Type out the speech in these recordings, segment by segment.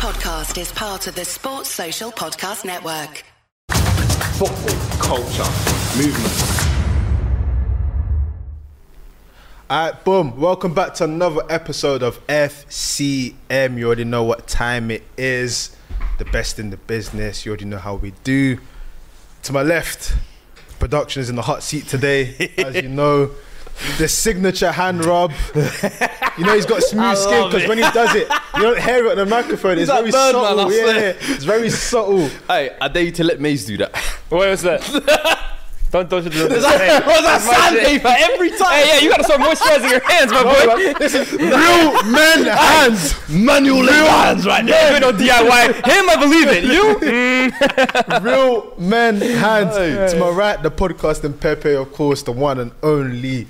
podcast is part of the Sports Social Podcast Network. football, culture, movement. Alright, boom. Welcome back to another episode of FCM. You already know what time it is. The best in the business. You already know how we do. To my left, production is in the hot seat today. As you know, the signature hand rub. You know he's got smooth skin because when he does it, you don't hear it on the microphone. It's that very Birdman, subtle. I yeah, it's very subtle. Hey, I dare you to let Maze do that. Wait, what's that? don't don't you do Was that. that, was that sandpaper every time? Hey, yeah, you gotta start moisturizing your hands, my boy. This is real men hands. Manual hands right there. Even on DIY, him, I believe it. You? Real men hands. To my right, the podcasting Pepe, of course, the one and only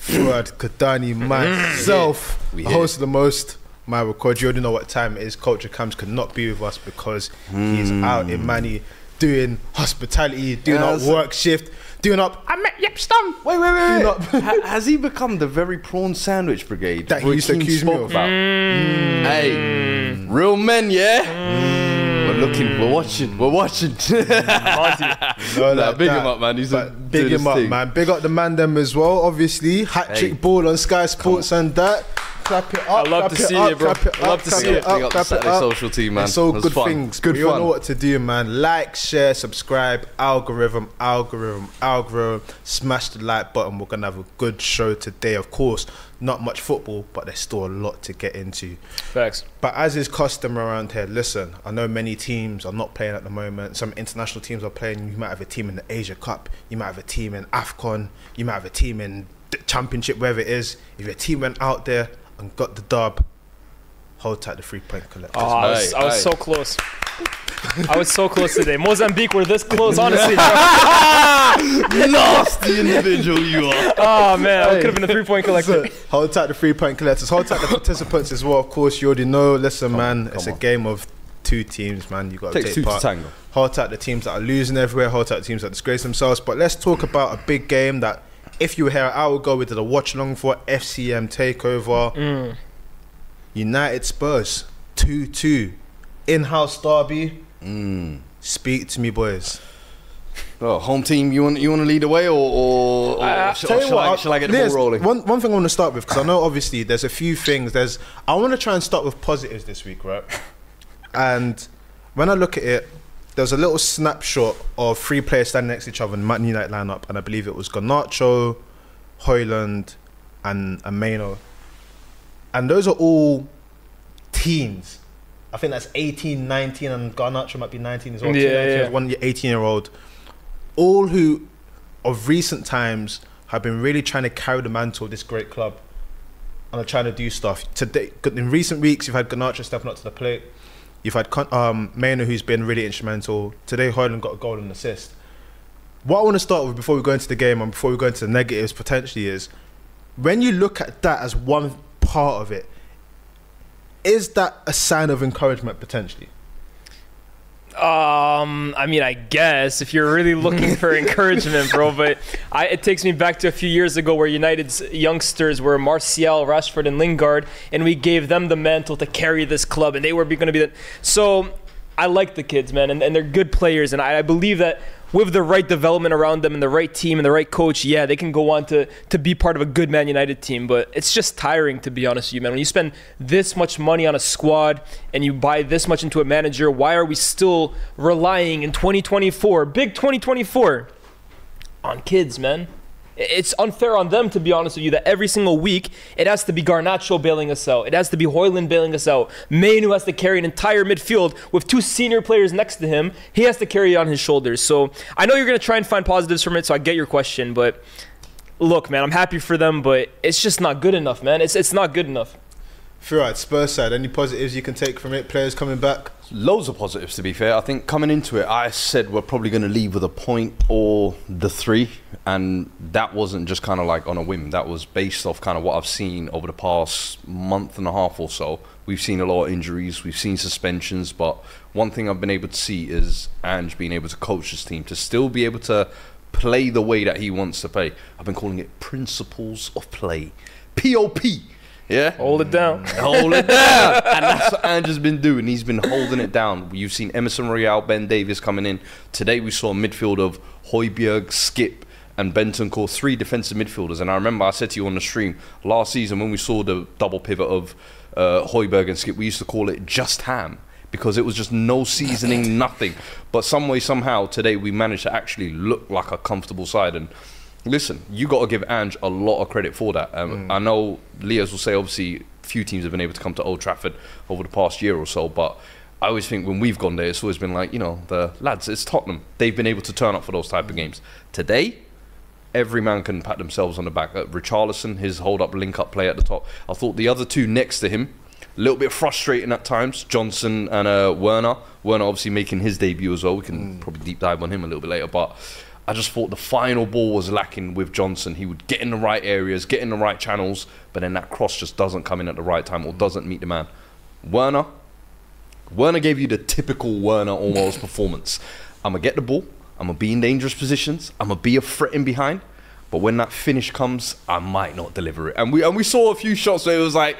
Fuad Kadani, myself, We here. host of the most. My record, you already know what time it is. Culture Cams could not be with us because he's hmm. out in Manny doing hospitality, doing up work shift, doing up. I met at Yepstone. Wait, wait, wait. Wait. Ha- has he become the very prawn sandwich brigade That he used to accuse me of. about? Mm. Hey, real men, yeah. Mm. We're looking, we're watching, we're watching. No, Nah, like big that. him up, man. He's a- But big him up, thing. man. Big up the man them as well. Obviously, hat trick Hey. ball on Sky Sports and that. Clap it up. I love to see up, it, bro. I love to see it it. up, Big up the Saturday social team, man. It's all It good fun. things. Good we all fun. know what to do, man. Like, share, subscribe, algorithm, algorithm, algorithm. Smash the like button. We're gonna have a good show today. Of course, not much football, but there's still a lot to get into. Facts. But as is custom around here, listen, I know many teams are not playing at the moment. Some international teams are playing. You might have a team in the Asia Cup. You might have a team in AFCON. You might have a team in the Championship, wherever it is. If your team went out there and got the dub, hold tight the three point collectors. Oh, I was, I was so close. I was so close today. Mozambique were this close, honestly. bro. Nasty individual you are. Oh man, I could have been a three-point collector. So, hold tight the three point collectors. Hold tight the participants as well. Of course, you already know. Listen, man, it's a game of two teams, man. You got to Takes take two to part. tango. Hold tight the teams that are losing everywhere. Hold tight the teams that disgrace themselves. But let's talk about a big game that, if you were here, I would go with the watch long for FCM takeover. United Spurs two two, in house derby. Speak to me, boys. Oh, home team, you want you want to lead the way, or, or, or Uh, sh- or shall, what, I, shall I get the Liz, ball rolling? One, one thing I want to start with, because I know obviously there's a few things. There's I want to try and start with positives this week, right? And when I look at it, there's a little snapshot of three players standing next to each other in Man United lineup, and I believe it was Garnacho, Højlund, and Mainoo. And those are all teens. I think that's 18, 19, and Garnacho might be 19 as well. Yeah, 19 yeah. One 18 year old. All who, of recent times, have been really trying to carry the mantle of this great club and are trying to do stuff. Today, in recent weeks, you've had Garnacho stepping up to the plate. You've had um, Mainoo, who's been really instrumental. Today, Højlund got a goal and assist. What I want to start with before we go into the game and before we go into the negatives potentially is when you look at that as one part of it, is that a sign of encouragement potentially? Um, I mean, I guess if you're really looking for encouragement, bro. But I, it takes me back to a few years ago where United's youngsters were Martial, Rashford, and Lingard, and we gave them the mantle to carry this club, and they were going to be the. So I like the kids, man, and, and they're good players, and I, I believe that with the right development around them and the right team and the right coach, yeah, they can go on to to be part of a good Man United team. But it's just tiring to be honest with you, man. When you spend this much money on a squad and you buy this much into a manager, why are we still relying in 2024, big 2024, on kids, man? It's unfair on them, to be honest with you, that every single week it has to be Garnacho bailing us out. It has to be Højlund bailing us out. Mainoo has to carry an entire midfield with two senior players next to him. He has to carry it on his shoulders. So I know you're going to try and find positives from it, so I get your question. But look, man, I'm happy for them, but it's just not good enough, man. It's, it's not good enough. Throughout Spurs side, any positives you can take from it? Players coming back. Loads of positives, to be fair. I think coming into it, I said we're probably going to leave with a point or the three, and that wasn't just kind of like on a whim. That was based off kind of what I've seen over the past month and a half or so. We've seen a lot of injuries, we've seen suspensions, but one thing I've been able to see is Ange being able to coach his team to still be able to play the way that he wants to play. I've been calling it principles of play, POP. Yeah, Hold it down. hold it down. and that's what Andrew's been doing. He's been holding it down. You've seen Emerson Royal, Ben Davies coming in. Today we saw a midfield of Højbjerg, Skipp, and Bentancur, three defensive midfielders. And I remember I said to you on the stream last season when we saw the double pivot of uh, Højbjerg and Skipp, we used to call it just ham because it was just no seasoning, nothing. But some way, somehow, today we managed to actually look like a comfortable side. And listen, you got to give Ange a lot of credit for that. Um, I know Lyes will say, obviously, few teams have been able to come to Old Trafford over the past year or so, but I always think when we've gone there, it's always been like, you know, the lads, it's Tottenham. They've been able to turn up for those type of games. Today, every man can pat themselves on the back. Uh, Richarlison, his hold up, link up play at the top. I thought the other two next to him, a little bit frustrating at times. Johnson and uh, Werner. Werner obviously making his debut as well. We can probably deep dive on him a little bit later, but. I just thought the final ball was lacking with Johnson. He would get in the right areas, get in the right channels, but then that cross just doesn't come in at the right time or doesn't meet the man. Werner, Werner gave you the typical Werner almost performance. I'm gonna get the ball. I'm gonna be in dangerous positions. I'm gonna be a threat in behind. But when that finish comes, I might not deliver it. And we and we saw a few shots where it was like,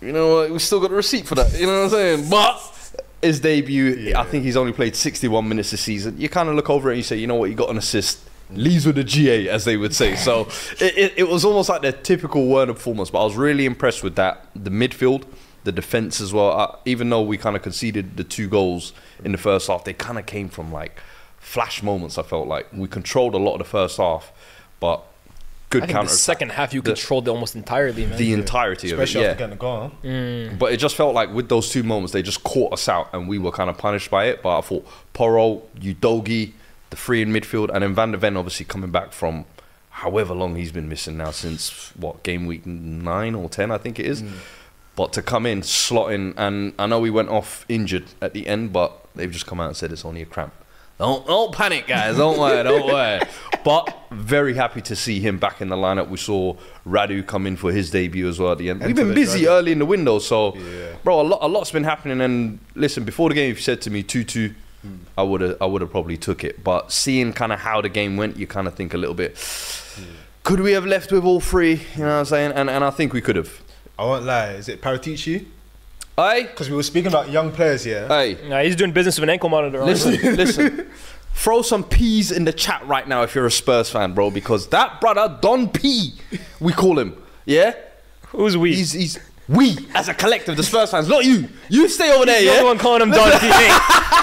you know, what, we still got a receipt for that. You know what I'm saying? But his debut, I think he's only played 61 minutes this season. You kind of look over it and you say, you know what, you got an assist. Leaves with a GA, as they would say. So it, it, it was almost like the typical Werner performance. But I was really impressed with that. The midfield, the defense as well. Uh, even though we kind of conceded the two goals in the first half, they kind of came from like flash moments. I felt like we controlled a lot of the first half, but good I think counter. the second half you The- controlled it almost entirely, man. the entirety of it. Especially Yeah. after getting the goal. huh? Mm. But it just felt like with those two moments, they just caught us out and we were kind of punished by it. But I thought Porro, Udogie, the three in midfield, and then Van der Ven obviously coming back from however long he's been missing now since what game week nine or ten, I think it is. Mm. But to come in, slotting, and I know we went off injured at the end, but they've just come out and said it's only a cramp. Don't don't panic, guys. Don't worry, don't worry. But very happy to see him back in the lineup. We saw Radu come in for his debut as well at the end. We've been busy early in the window, so Yeah. bro, a lot a lot's been happening. And listen, before the game, if you said to me two two, hmm. I would have I would have probably took it. But seeing kind of how the game went, you kind of think a little bit. Hmm. Could we have left with all three? You know what I'm saying? And and I think we could have. I won't lie. Is it Paratici? Hey, Because we were speaking about young players here. hey. Nah, he's doing business with an ankle monitor. on. Listen, listen. Throw some peas in the chat right now if you're a Spurs fan, bro, because that brother Don P, we call him, yeah. Who's we? He's he's we as a collective, the Spurs fans, not you. You stay over there, You're yeah. the one calling him Don P. Hey,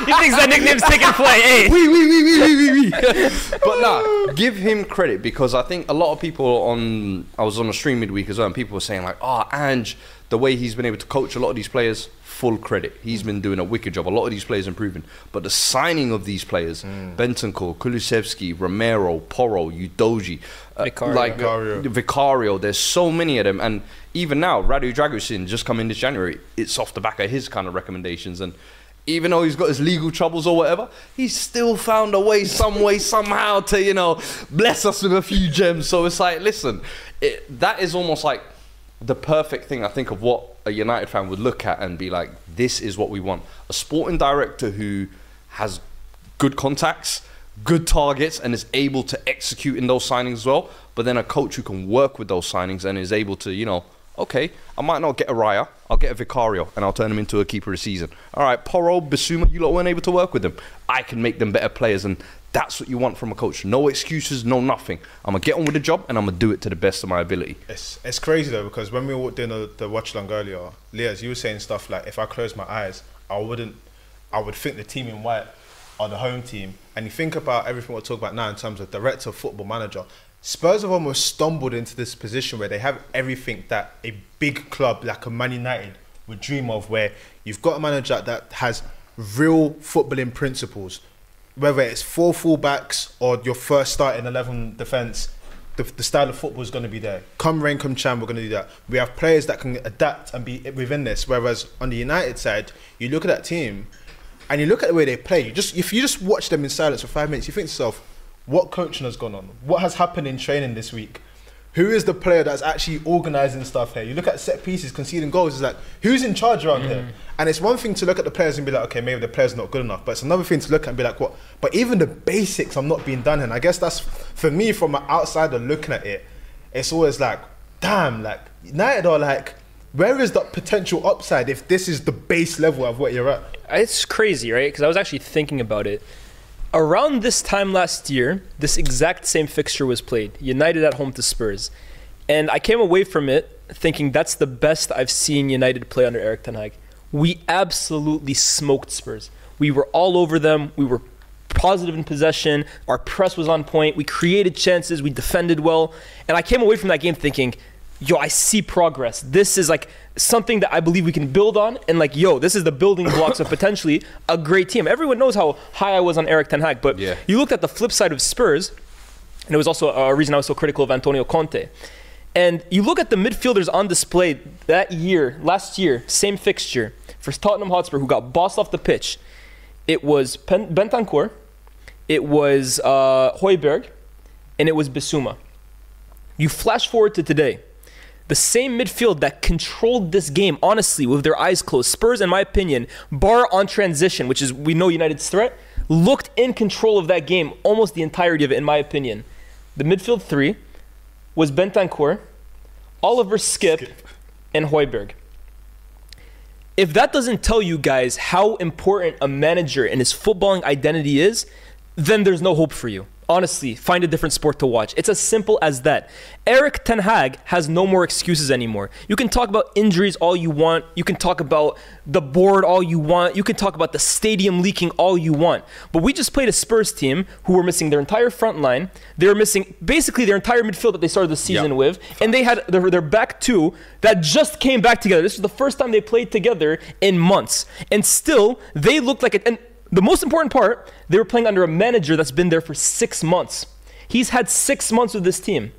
he thinks that nickname's taking play. Hey, eh? we, we, we, we, we, we, we. but nah, give him credit because I think a lot of people on I was on a stream midweek as well, and people were saying like, "Oh, Ange, the way he's been able to coach a lot of these players, full credit. He's been doing a wicked job. A lot of these players improving, but the signing of these players, Bentancur, Kulusevski, Romero, Porro, Udogie, uh, Vicario. like Vicario. Vicario. There's so many of them, and even now, Radu Dragusin just come in this January. It's off the back of his kind of recommendations and even though he's got his legal troubles or whatever, he's still found a way, some way, somehow to, you know, bless us with a few gems. So it's like, listen, it, that is almost like the perfect thing, I think, of what a United fan would look at and be like, this is what we want. A sporting director who has good contacts, good targets, and is able to execute in those signings as well. But then a coach who can work with those signings and is able to, you know, okay, I might not get a Raya, I'll get a Vicario and I'll turn him into a keeper this season. All right, Porro, Bissouma, you lot weren't able to work with them. I can make them better players, and that's what you want from a coach. No excuses, no nothing. I'm gonna get on with the job and I'm gonna do it to the best of my ability. It's it's crazy though because when we were doing the, the watch long earlier, Lyes, you were saying stuff like if I close my eyes, I wouldn't, I would think the team in white are the home team, and you think about everything we're talking about now in terms of director, football manager. Spurs have almost stumbled into this position where they have everything that a big club like a Man United would dream of, where you've got a manager that has real footballing principles, whether it's four fullbacks or your first starting 11 defence, the, the style of football is going to be there. Come rain, come shine, we're going to do that. We have players that can adapt and be within this. Whereas on the United side, you look at that team and you look at the way they play. You just if you just watch them in silence for five minutes, you think to yourself, what coaching has gone on? What has happened in training this week? Who is the player that's actually organising stuff here? You look at set pieces, conceding goals. It's like who's in charge around here? Mm. And it's one thing to look at the players and be like, okay, maybe the player's not good enough. But it's another thing to look at and be like, what? But even the basics are not being done. And I guess that's for me from an outsider looking at it. It's always like, damn, like United are like, where is that potential upside if this is the base level of what you're at? It's crazy, right? Because I was actually thinking about it. Around this time last year, this exact same fixture was played United at home to Spurs. And I came away from it thinking that's the best I've seen United play under Erik Ten Hag. We absolutely smoked Spurs. We were all over them. We were positive in possession. Our press was on point. We created chances. We defended well. And I came away from that game thinking, yo, I see progress. This is like something that I believe we can build on. And like, yo, this is the building blocks of potentially a great team. Everyone knows how high I was on Erik Ten Hag, but Yeah. you looked at the flip side of Spurs, and it was also a reason I was so critical of Antonio Conte. And you look at the midfielders on display that year, last year, same fixture for Tottenham Hotspur, who got bossed off the pitch. It was Pen- Bentancur, it was uh, Højbjerg, and it was Bissouma. You flash forward to today. The same midfield that controlled this game, honestly, with their eyes closed. Spurs, in my opinion, bar on transition, which is we know United's threat, looked in control of that game almost the entirety of it, in my opinion. The midfield three was Bentancur, Oliver Skipp, and Højbjerg. If that doesn't tell you guys how important a manager and his footballing identity is, then there's no hope for you. Honestly, find a different sport to watch. It's as simple as that. Erik Ten Hag has no more excuses anymore. You can talk about injuries all you want. You can talk about the board all you want. You can talk about the stadium leaking all you want. But we just played a Spurs team who were missing their entire front line. They were missing basically their entire midfield that they started the season Yep. with. And they had their, their back two that just came back together. This was the first time they played together in months. And still, they looked like it. And the most important part, they were playing under a manager that's been there for six months. He's had six months with this team.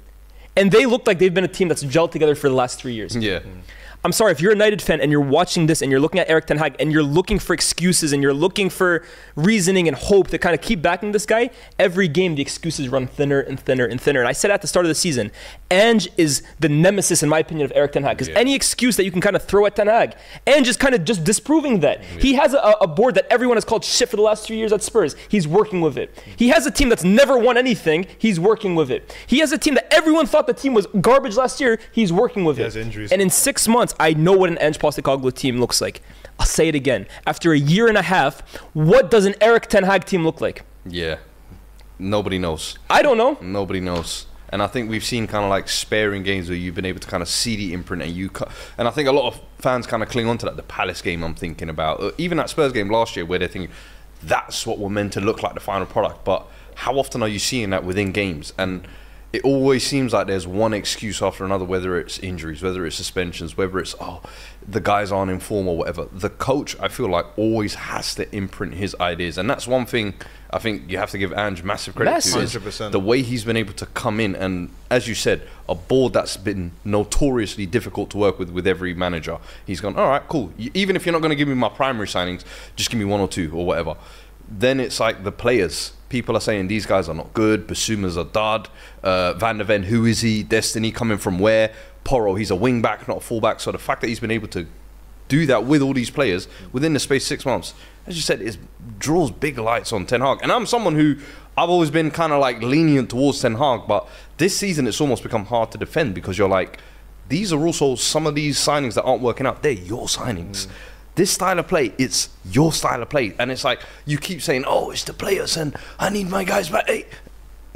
And they look like they've been a team that's gelled together for the last three years. Yeah. Mm. I'm sorry, if you're a United fan and you're watching this and you're looking at Erik Ten Hag and you're looking for excuses and you're looking for reasoning and hope to kind of keep backing this guy, every game the excuses run thinner and thinner and thinner. And I said at the start of the season, Ange is the nemesis, in my opinion, of Erik Ten Hag. Because Yeah. any excuse that you can kind of throw at Ten Hag, Ange is kind of just disproving that. He has a, a board that everyone has called shit for the last three years at Spurs. He's working with it. He has a team that's never won anything. He's working with it. He has a team that everyone thought the team was garbage last year. He's working with He it. has injuries. And in six months, I know what an Ange Postecoglou team looks like. I'll say it again. After a year and a half, what does an Erik Ten Hag team look like? Yeah. Nobody knows. I don't know. Nobody knows. And I think we've seen kind of like sparing games where you've been able to kind of see the imprint and you and I think a lot of fans kind of cling on to that. The Palace game I'm thinking about, Uh, even that Spurs game last year where they think that's what we're meant to look like the final product. But how often are you seeing that within games? And it always seems like there's one excuse after another, whether it's injuries, whether it's suspensions, whether it's oh the guys aren't in form or whatever. The coach, I feel like, always has to imprint his ideas, and that's one thing I think you have to give Ange massive credit Massive. to. is 100%. The way he's been able to come in and, as you said, a board that's been notoriously difficult to work with with every manager. He's gone, all right, cool. Even if you're not going to give me my primary signings, just give me one or two or whatever. Then it's like the players. People are saying these guys are not good. Bissouma's a dud. Uh, Van der Ven, who is he? Destiny coming from where? Porro, he's a wing back, not a full back. So the fact that he's been able to do that with all these players within the space six months, as you said, it draws big lights on Ten Hag. And I'm someone who I've always been kind of like lenient towards Ten Hag, but this season it's almost become hard to defend because you're like, these are also some of these signings that aren't working out. They're your signings. This style of play, it's your style of play, and it's like you keep saying, "Oh, it's the players," and I need my guys back. Hey,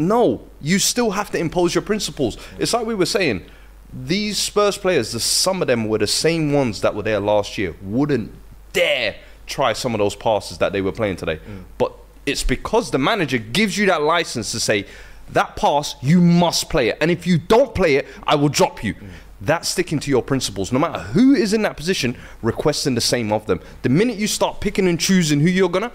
no, you still have to impose your principles. It's like we were saying, these Spurs players, the, some of them were the same ones that were there last year, wouldn't dare try some of those passes that they were playing today. Mm. But it's because the manager gives you that license to say, that pass, you must play it. And if you don't play it, I will drop you. Mm. That's sticking to your principles. No matter who is in that position, requesting the same of them. The minute you start picking and choosing who you're gonna,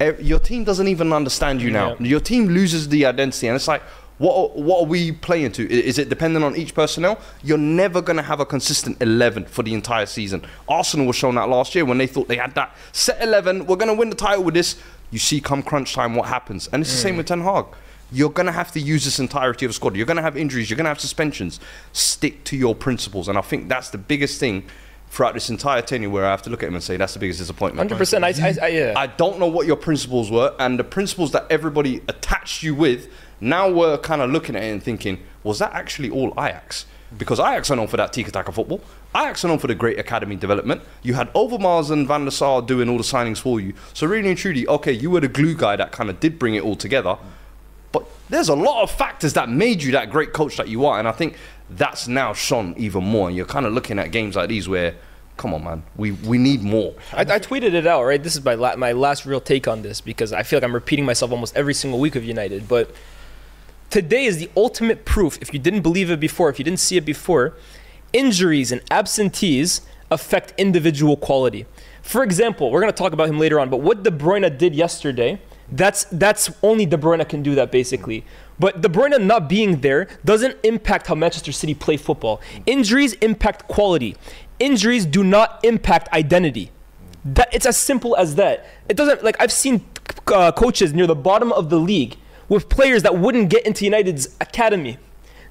eh, your team doesn't even understand you now. Yeah. Your team loses the identity, and it's like, what what are we playing to? Is it dependent on each personnel? You're never going to have a consistent 11 for the entire season. Arsenal was shown that last year when they thought they had that set 11. We're going to win the title with this. You see, come crunch time, what happens? And it's the same with Ten Hag. You're going to have to use this entirety of the squad. You're going to have injuries. You're going to have suspensions. Stick to your principles, and I think that's the biggest thing throughout this entire tenure where I have to look at him and say that's the biggest disappointment. 100%. I, I, I, yeah. I don't know what your principles were, and the principles that everybody attached you with. Now we're kind of looking at it and thinking, was that actually all Ajax? because Ajax are known for that tiki-taka football. Ajax are known for the great academy development. You had Overmars and Van der Sar doing all the signings for you. So really and truly, okay, you were the glue guy that kind of did bring it all together. But there's a lot of factors that made you that great coach that you are, and I think that's now shone even more. And you're kind of looking at games like these where, come on, man, we we need more. I, I tweeted it out, right? This is my la- my last real take on this because I feel like I'm repeating myself almost every single week of United. But today is the ultimate proof. If you didn't believe it before, if you didn't see it before, injuries and absentees affect individual quality. For example, we're going to talk about him later on, but what De Bruyne did yesterday, that's that's only De Bruyne can do that basically. But De Bruyne not being there doesn't impact how Manchester City play football. Injuries impact quality. Injuries do not impact identity. That it's as simple as that. It doesn't like I've seen uh, coaches near the bottom of the league with players that wouldn't get into United's academy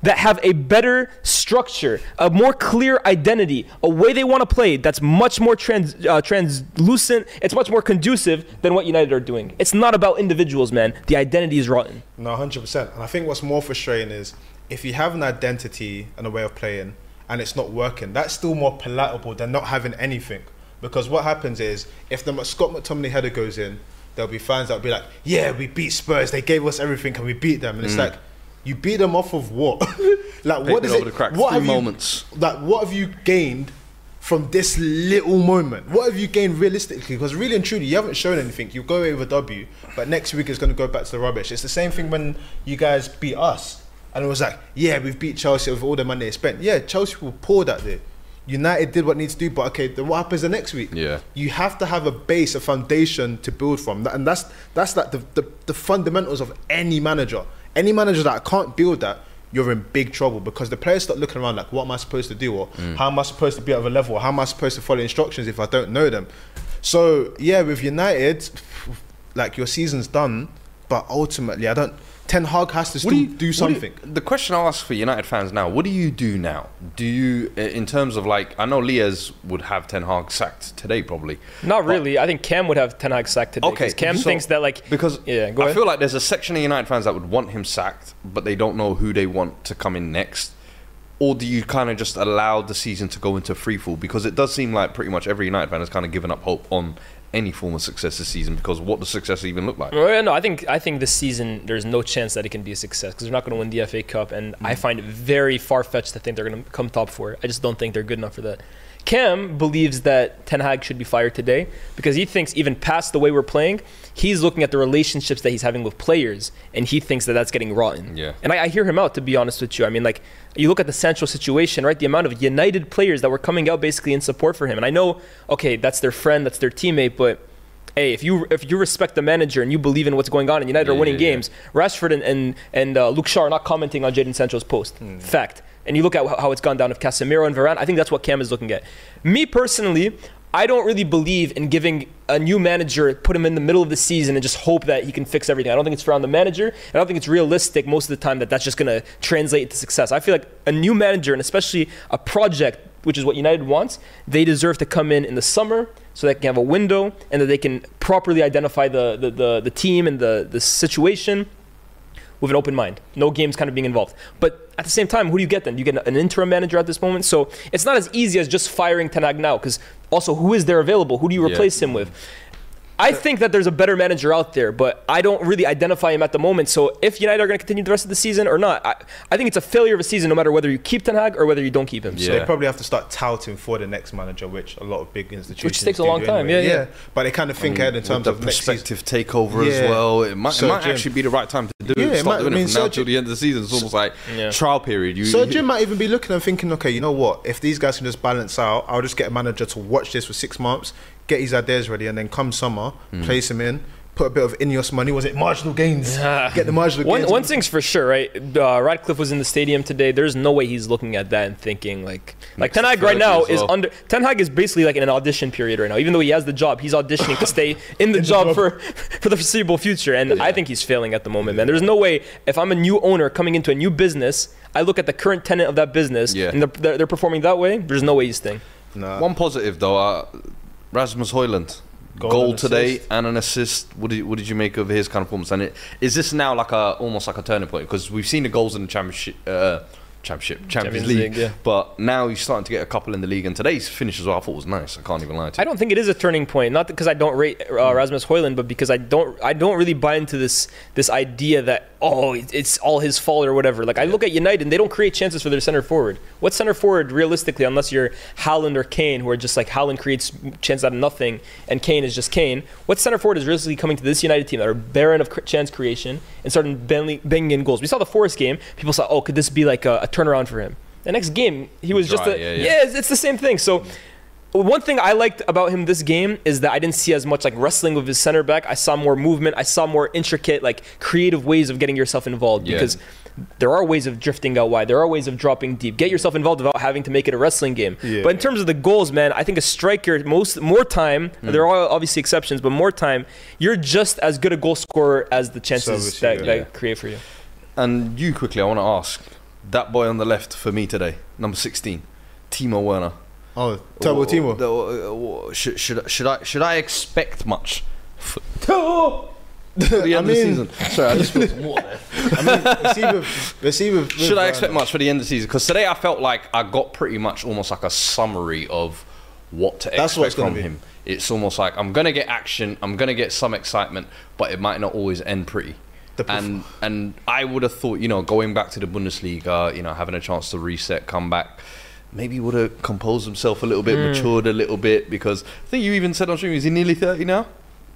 that have a better structure, a more clear identity, a way they want to play that's much more trans, uh, translucent, it's much more conducive than what United are doing. It's not about individuals, man. The identity is rotten. No, hundred percent. And I think what's more frustrating is if you have an identity and a way of playing and it's not working, that's still more palatable than not having anything. Because what happens is if the Scott McTominay header goes in, there'll be fans that'll be like, "Yeah, we beat Spurs. They gave us everything, and we beat them." And it's like, you beat them off of what? like what Paper is over it? the cracks, what three have you- moments. like what have you gained from this little moment? What have you gained realistically? Because really and truly, you haven't shown anything. You go away with a W, but next week is going to go back to the rubbish. It's the same thing when you guys beat us, and it was like, yeah, we've beat Chelsea with all the money they spent. Yeah, Chelsea were poor that day. United did what needs to do, but okay, then what happens the next week? Yeah. you have to have a base, a foundation to build from, and that's that's like the, the the fundamentals of any manager. Any manager that can't build that, you're in big trouble because the players start looking around like, what am I supposed to do, or mm. how am I supposed to be at a level, or how am I supposed to follow instructions if I don't know them? So yeah, with United, like your season's done, but ultimately, I don't. Ten Hag has to still What you- do, what do you- something. the question I ask for United fans now: What do you do now? Do you, in terms of like, I know Lyes would have Ten Hag sacked today, probably. Not really. I think Cam would have Ten Hag sacked today. 'cause Okay, Cam so- thinks that like because yeah. Go I ahead. feel like there's a section of United fans that would want him sacked, but they don't know who they want to come in next. Or do you kind of just allow the season to go into freefall? Because it does seem like pretty much every United fan has kind of given up hope on any form of success this season because what does success even look like? Well, no, I think I think this season there's no chance that it can be a success because they're not going to win the FA Cup, and I mm. find it very far fetched to think they're going to come top four. I just don't think they're good enough for that. Cam believes that Ten Hag should be fired today because he thinks even past the way we're playing, he's looking at the relationships that he's having with players, and he thinks that that's getting rotten. Yeah. And I, I hear him out to be honest with you. I mean, like you look at the central situation, right? The amount of United players that were coming out basically in support for him, and I know, okay, that's their friend, that's their teammate, but hey, if you if you respect the manager and you believe in what's going on and United are winning yeah, yeah. games, Rashford and and, and uh, Luke Shaw are not commenting on Jadon Sancho's post. Fact. And you look at how it's gone down with Casemiro and Varane. I think that's what Cam is looking at. Me personally, I don't really believe in giving a new manager, put him in the middle of the season and just hope that he can fix everything. I don't think it's fair on the manager. I don't think it's realistic most of the time that that's just going to translate into success. I feel like a new manager, and especially a project, which is what United wants, they deserve to come in in the summer so they can have a window and that they can properly identify the, the, the, the team and the, the situation with an open mind. No games kind of being involved. But at the same time, who do you get then? You get an interim manager at this moment. So it's not as easy as just firing Ten Hag now, because also who is there available? Who do you Yeah. replace him with? I think that there's a better manager out there, but I don't really identify him at the moment. So if United are going to continue the rest of the season or not, I, I think it's a failure of a season no matter whether you keep Ten Hag or whether you don't keep him. So Yeah. they probably have to start touting for the next manager, which a lot of big institutions which takes a do long time, anyway. yeah, yeah. But they kind of think ahead in terms With of the next season. prospective takeover Yeah. as well. It might, So it might actually be the right time to do Yeah, it. it Start might- doing I mean, it from so now Jim- till the end of the season. It's almost like Yeah. trial period. You, So you- Jim might even be looking and thinking, okay, you know what? If these guys can just balance out, I'll just get a manager to watch this for six months, get his ideas ready, and then come summer, Hmm. place him in, put a bit of Ineos money. Was it marginal gains? get the marginal One, gains. one thing's for sure, right? Uh, Ratcliffe was in the stadium today. There's no way he's looking at that and thinking like, like Next Ten Hag right now as is under. Ten Hag is basically like in an audition period right now. Even though he has the job, he's auditioning to stay in the job job. for for the foreseeable future. And I think he's failing at the moment, man. There's no way if I'm a new owner coming into a new business, I look at the current tenant of that business, Yeah. and they're, they're, they're performing that way. There's no way he's staying. Nah. One positive though, uh, Rasmus Højlund. Goal Goal, today assist. and an assist. What did, what did you make of his kind of performance? And it, is this now like a almost like a turning point? Because we've seen the goals in the championship, uh, championship, Champions, Champions League. League, yeah. But now he's starting to get a couple in the league, and today's finish as well. I thought was nice. I can't even lie to you. I don't think it is a turning point. Not because I don't rate uh, Rasmus Højlund, but because I don't I don't really buy into this this idea that oh it's all his fault or whatever. Like I look at United, and they don't create chances for their center forward. What center forward realistically, unless you're Haaland or Kane, who are just like Haaland creates chances out of nothing, and Kane is just Kane. What center forward is realistically coming to this United team that are barren of chance creation and starting banging, banging in goals? We saw the Forest game. People saw oh could this be like a, a turnaround for him? The next game he was just a, yeah, yeah, yeah. it's, it's the same thing. So. One thing I liked about him this game is that I didn't see as much like wrestling with his center back. I saw more movement. I saw more intricate, like creative ways of getting yourself involved Yeah. because there are ways of drifting out wide. There are ways of dropping deep. Get yourself involved without having to make it a wrestling game. Yeah. But in terms of the goals, man, I think a striker most more time. Hmm. There are obviously exceptions, but more time, you're just as good a goal scorer as the chances Service, that, yeah. that Yeah. create for you. And you quickly, I want to ask that boy on the left for me today, number sixteen, Timo Werner. Oh, Turbo Timo. uh, should, should, should I should I expect much? For the end I of the season. Sorry, I just spilled some water there. I mean, let's see with, let's see with, Should I expect much for the end of the season? Because today I felt like I got pretty much almost like a summary of what to That's expect from be. him. It's almost like I'm gonna get action, I'm gonna get some excitement, but it might not always end pretty. The perf- and and I would have thought, you know, going back to the Bundesliga, you know, having a chance to reset, come back, maybe would have composed himself a little bit, matured a little bit. Because I think you even said on stream, is he nearly thirty now?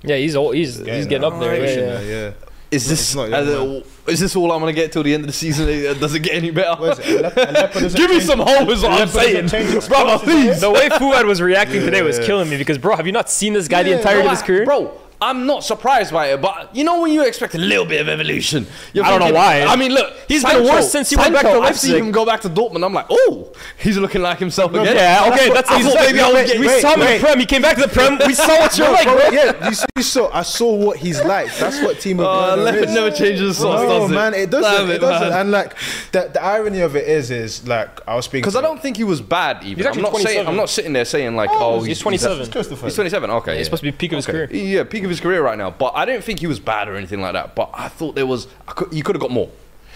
Yeah, he's old. He's, he's Getting getting up there. Pushing Yeah, yeah. yeah. Is this not uh, is this all I'm gonna get till the end of the season? Does it get any better? What is it? Alep- Give me some hope, is what I'm saying, change its brother. spots, is it? Please. The way Fuad was reacting today was Yeah. killing me because, bro, have you not seen this guy the Yeah, entirety No, of his career? Bro, I'm not surprised by it, but you know when you expect a little bit of evolution. you're I don't know why. I mean, look, He's been worse since he went back to I've Leipzig. seen him go back to Dortmund. I'm like, oh, he's looking like himself again. Yeah, okay, that's I he's thought maybe I was getting. We wait, saw him in the Prem. He came back to the Prem. We saw what you're No, like, bro, bro. yeah, you see, you saw, I saw what he's like. That's what Timo Uh, Werner Leopard never changes sauce, no, does it? man, it doesn't. Damn it, it, doesn't. man. And like the, the irony of it is, is like I was speaking Because I don't think he was bad. Even He's I'm actually not saying 27. I'm not sitting there saying like, oh, he's 27. He's close to 30. He's 27. Okay, He's supposed to be peak of his career. Yeah, peak of his career right now. But I didn't think he was bad or anything like that. But I thought there was, I could, you could have got more.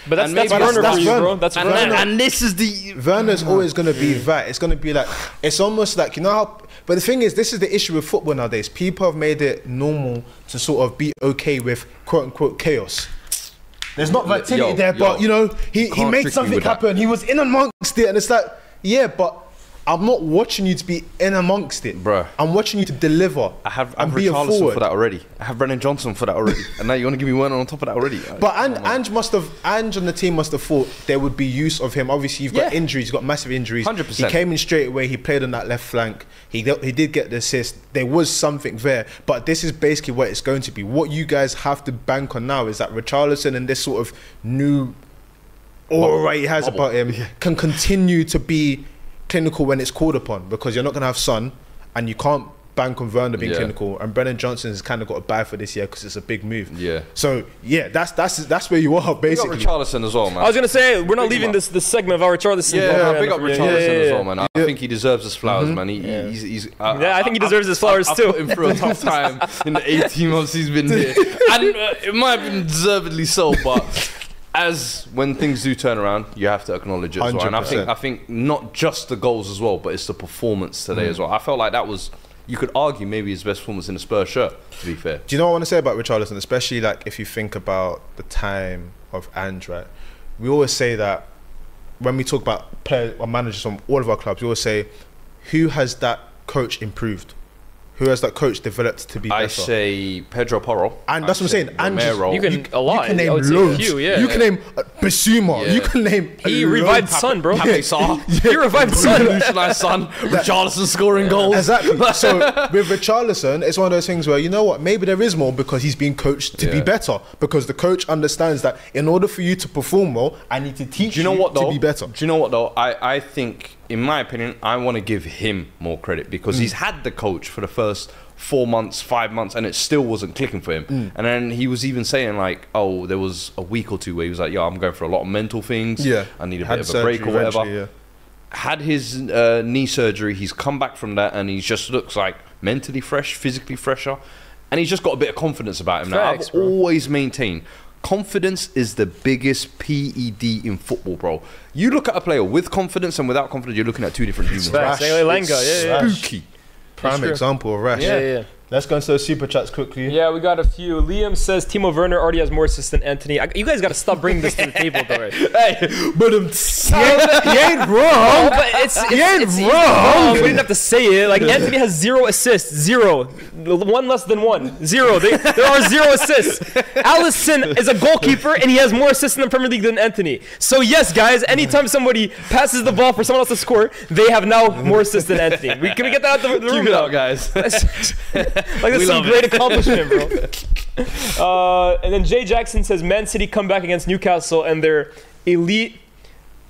But that's And that's maybe Werner that's- for you, that's bro. Werner. That's And, Werner. and, and this is the Werner's always going to be that. It's going to be like it's almost like you know how. But the thing is, this is the issue with football nowadays. People have made it normal to sort of be okay with quote unquote chaos. There's not vitality Yo, there, but you know he, he made something with that. happen. He was in amongst it, and it's like yeah, but. I'm not watching you to be in amongst it, bro. I'm watching you to deliver I have, I have Richarlison for that already. I have Brennan Johnson for that already. and now you want to give me one on top of that already? But and Ange must have Ange and the team must have thought there would be use of him. Obviously, you've got Yeah. injuries, you've got massive injuries. 100%. He came in straight away. He played on that left flank. He he did get the assist. There was something there, but this is basically what it's going to be. What you guys have to bank on now is that Richarlison and this sort of new aura he has about him can continue to be clinical when it's called upon because you're not going to have Son and you can't bank on Werner being Yeah. clinical and Brennan Johnson has kind of got a bad for this year because it's a big move. Yeah. So yeah, that's that's that's where you are Big up basically. Richarlison as well, man. I was gonna say we're not Big leaving this this segment of our Richarlison. yeah, program. big up Yeah, Richarlison yeah, yeah, as well, man. I think he deserves his flowers, man. He, he's, he's, uh, Yeah, I think he deserves his flowers I, I too. put him through a tough time in the 18 months he's been here, and uh, it might have been deservedly so. But as when things do turn around, you have to acknowledge it as well. And I think I think not just the goals as well, but it's the performance today mm. as well. I felt like that was. You could argue maybe his best performance in a Spurs shirt. To be fair, Do you know what I want to say about Richarlison, especially like if you think about the time of right? We always say that when we talk about players or managers from all of our clubs, we always say, who has that coach improved? Who has that coach developed to be I better? say Pedro Porro, and I that's what I'm say saying. And You can- a lot. You can name would a loads. few, yeah. You can name uh, Bissouma. Yeah. You can name. He revived Son, bro. Pape Sarr. He revived Son. Revolutionised son, Richarlison scoring goals. Exactly. So with Richarlison, it's one of those things where you know what, maybe there is more because he's being coached to be better. Because the coach understands that in order for you to perform well, I need to teach Do you know what though? to be better. Do you know what though? I, I think, in my opinion, I want to give him more credit because Mm. he's had the coach for the first four months, five months, and it still wasn't clicking for him. Mm. And then he was even saying like, "Oh, there was a week or two where he was like, yo, I'm going for a lot of mental things. Yeah, I need a Had bit of a break or whatever." yeah. Had his uh, knee surgery. He's come back from that, and he just looks like mentally fresh, physically fresher, and he's just got a bit of confidence about him now. I've bro. always maintained Confidence is the biggest PED in football, bro. You look at a player with confidence and without confidence, you're looking at two different humans. Facts. Rash. Like Elanga, yeah, yeah. Rash. Spooky. Prime example of Rash. Yeah, yeah. Let's go into those super chats quickly. Yeah, we got a few. Liam says Timo Werner already has more assists than Antony. I, you guys got to stop bringing this to the table, though. Right? Hey, but um, He ain't wrong. but it's, it's, ain't it's wrong. We didn't have to say it. Like Antony has zero assists, zero, one less than one, zero. They, there are zero assists. Alisson is a goalkeeper and he has more assists in the Premier League than Antony. So yes, guys, anytime somebody passes the ball for someone else to score, they have now more assists than Antony. We can we get that out the, the room keep it now? up, guys. like that's We some love great accomplishment, bro. Uh, and then Jay Jackson says Man City come back against Newcastle and their elite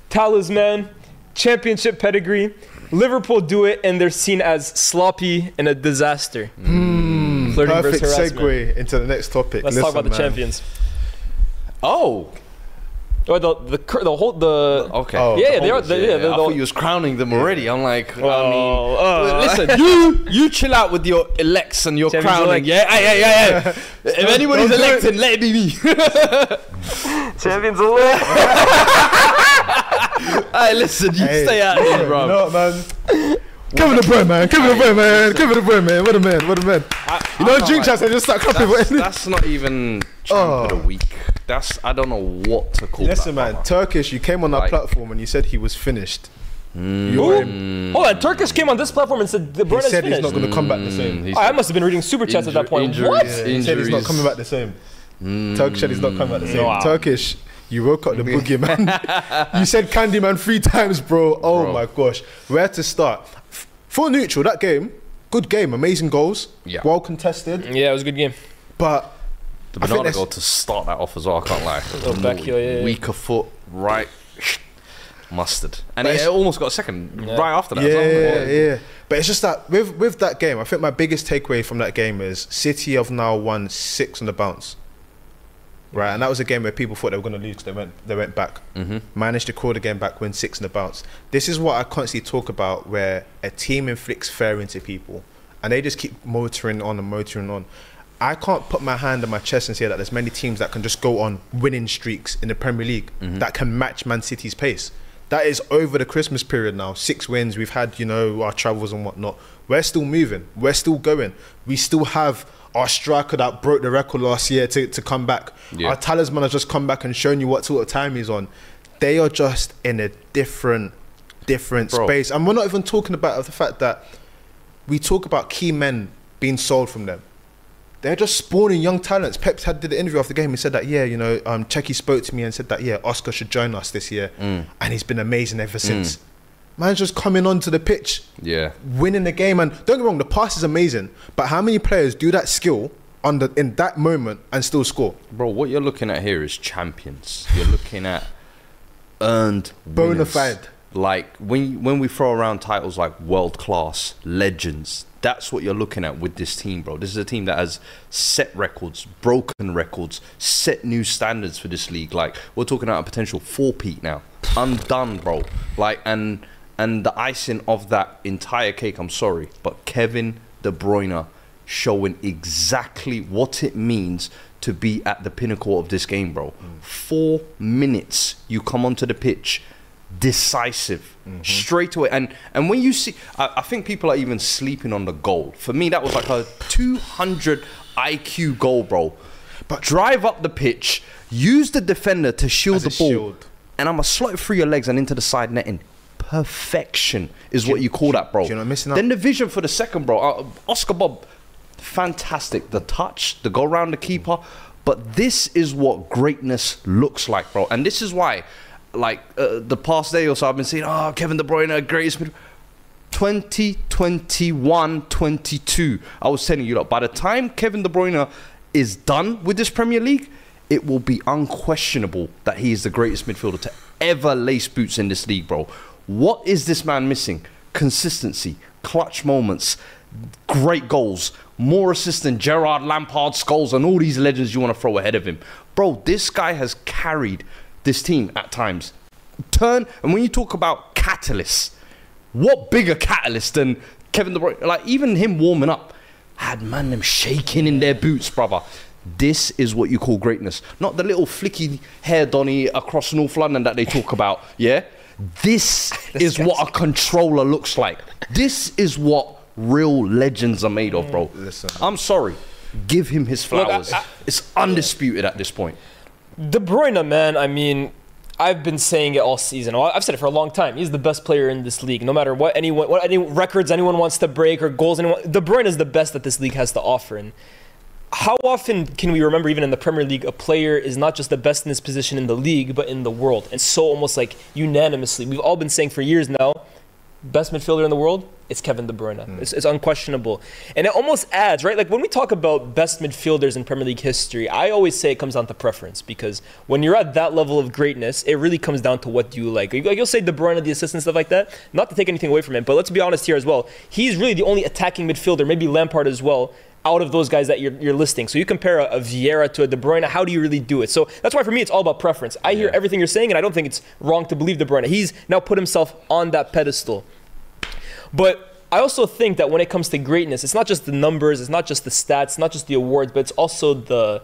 talisman, championship pedigree. Liverpool do it and they're seen as sloppy and a disaster. Flirting Perfect versus harassment. segue into the next topic. Let's Listen, talk about the man. champions. oh, Or the the the whole the okay. Oh, Yeah, The they are- holders, they- yeah, they're I the- thought you was crowning them already. I'm like, I oh, mean, Oh, oh. listen, you you chill out with your elects and your Champions crowning. elect. Yeah, yeah, yeah, yeah. if anybody's don't do it. elected, let it be me. champions elect. hey, listen, you Hey, stay out of here, You bro. know what, man? Kevin De Bruyne, man. Kevin De Bruyne, man. Kevin De Bruyne, man. What a man. What a man. You know, drink chats, I just start clapping. That's, that's not even champ Oh. of the oh. week. That's I don't know what to call it. Listen, that. man. brother. Turkish, you came on our Like- platform and you said he was finished. Mm. You're Who? Hold on, Turkish came on this platform and said the De Bruyne is said he's not going to come back the Mm, same. he's- Oh, I must have been reading super chats at that point. Injury- what? injuries. He said he's not coming back the same. Turkish said he's not coming back the same. Wow. Turkish, you woke up the boogie, man. you said Candyman three times, bro. Oh Bro. my gosh. Where to start? F- For neutral, that game, good game, amazing goals, Yeah. well contested, Yeah, it was a good game. but The banana goal to start that off as well. I can't lie. Back yeah, yeah. Weaker foot, right. Mustard, and But he it's- almost got a second right after that. yeah, well. yeah, yeah. But it's just that with with that game, I think my biggest takeaway from that game is City have now won six on the bounce. Right, and that was a game where people thought they were going to lose because they went they went back, mm-hmm. managed to call the game back, win six in the bounce. This is what I constantly talk about, where a team inflicts fear into people, and they just keep motoring on and motoring on. I can't put my hand on my chest and say that there's many teams that can just go on winning streaks in the Premier League mm-hmm. that can match Man City's pace. That is over the Christmas period now. Six wins. We've had, you know, our travels and whatnot. We're still moving. We're still going. We still have our striker that broke the record last year to, to come back. Yeah. Our talisman has just come back and shown you what sort of time he's on. They are just in a different, different Bro. space. And we're not even talking about the fact that we talk about key men being sold from them. They're just spawning young talents. Pep had did an interview after the game. He said that yeah, you know, um, Txiki spoke to me and said that yeah, Oscar should join us this year, Mm. and he's been amazing ever since. Man's just coming onto the pitch, yeah. winning the game, and don't get me wrong, the pass is amazing. But how many players do that skill the in that moment and still score? Bro, what you're looking at here is champions. You're looking at earned Bona fide. Like when when we throw around titles like world class, legends, that's what you're looking at with this team, bro. This is a team that has set records, broken records, set new standards for this league. Like we're talking about a potential four-peat now, undone, bro. Like and and the icing of that entire cake. I'm sorry, but Kevin De Bruyne showing exactly what it means to be at the pinnacle of this game, bro. Mm. Four minutes, you come onto the pitch, decisive, straight away. And and when you see, I, I think people are even sleeping on the goal. For me, that was like a 200 IQ goal, bro. But drive up the pitch, use the defender to shield the ball, shield. and I'm gonna slot it through your legs and into the side netting. Perfection is what you call that, bro. you know what missing out? Then the vision for the second, bro. Uh, Oscar Bobb, fantastic. The touch, the go round the keeper. But this is what greatness looks like, bro. And this is why, like, uh, the past day or so, I've been saying, oh, Kevin De Bruyne, greatest mid. 2021 22. I was telling you, look, by the time Kevin De Bruyne is done with this Premier League, it will be unquestionable that he is the greatest midfielder to ever lace boots in this league, bro. What is this man missing? Consistency, clutch moments, great goals, more assists than Gerrard Lampard, Scholes, and all these legends you want to throw ahead of him. Bro, this guy has carried this team at times. Turn, and when you talk about catalysts, what bigger catalyst than Kevin De Bruyne? Like, even him warming up had man them shaking in their boots, brother. This is what you call greatness, not the little flicky hair Donny across North London that they talk about. Yeah, this is what a controller looks like. This is what real legends are made of, bro. Listen. I'm sorry. Give him his Look, I- flowers. I- it's undisputed at this point. De Bruyne, man, I mean, I've been saying it all season. I've said it for a long time. He's the best player in this league. No matter what anyone, what any records anyone wants to break or goals anyone, De Bruyne is the best that this league has to offer. And how often can we remember, even in the Premier League, a player is not just the best in his position in the league, but in the world? And so almost like unanimously, we've all been saying for years now, best midfielder in the world, it's Kevin De Bruyne. Hmm. It's, it's unquestionable. And it almost adds, right? Like when we talk about best midfielders in Premier League history, I always say it comes down to preference because when you're at that level of greatness, it really comes down to what do you like. Like you'll say De Bruyne, the assist and stuff like that, not to take anything away from him, but let's be honest here as well. He's really the only attacking midfielder, maybe Lampard as well, out of those guys that you're, you're listing. So you compare a, a Vieira to a De Bruyne, how do you really do it? So that's why for me it's all about preference. I hear everything you're saying, and I don't think it's wrong to believe De Bruyne. He's now put himself on that pedestal. But I also think that when it comes to greatness, it's not just the numbers, it's not just the stats, not just the awards, but it's also the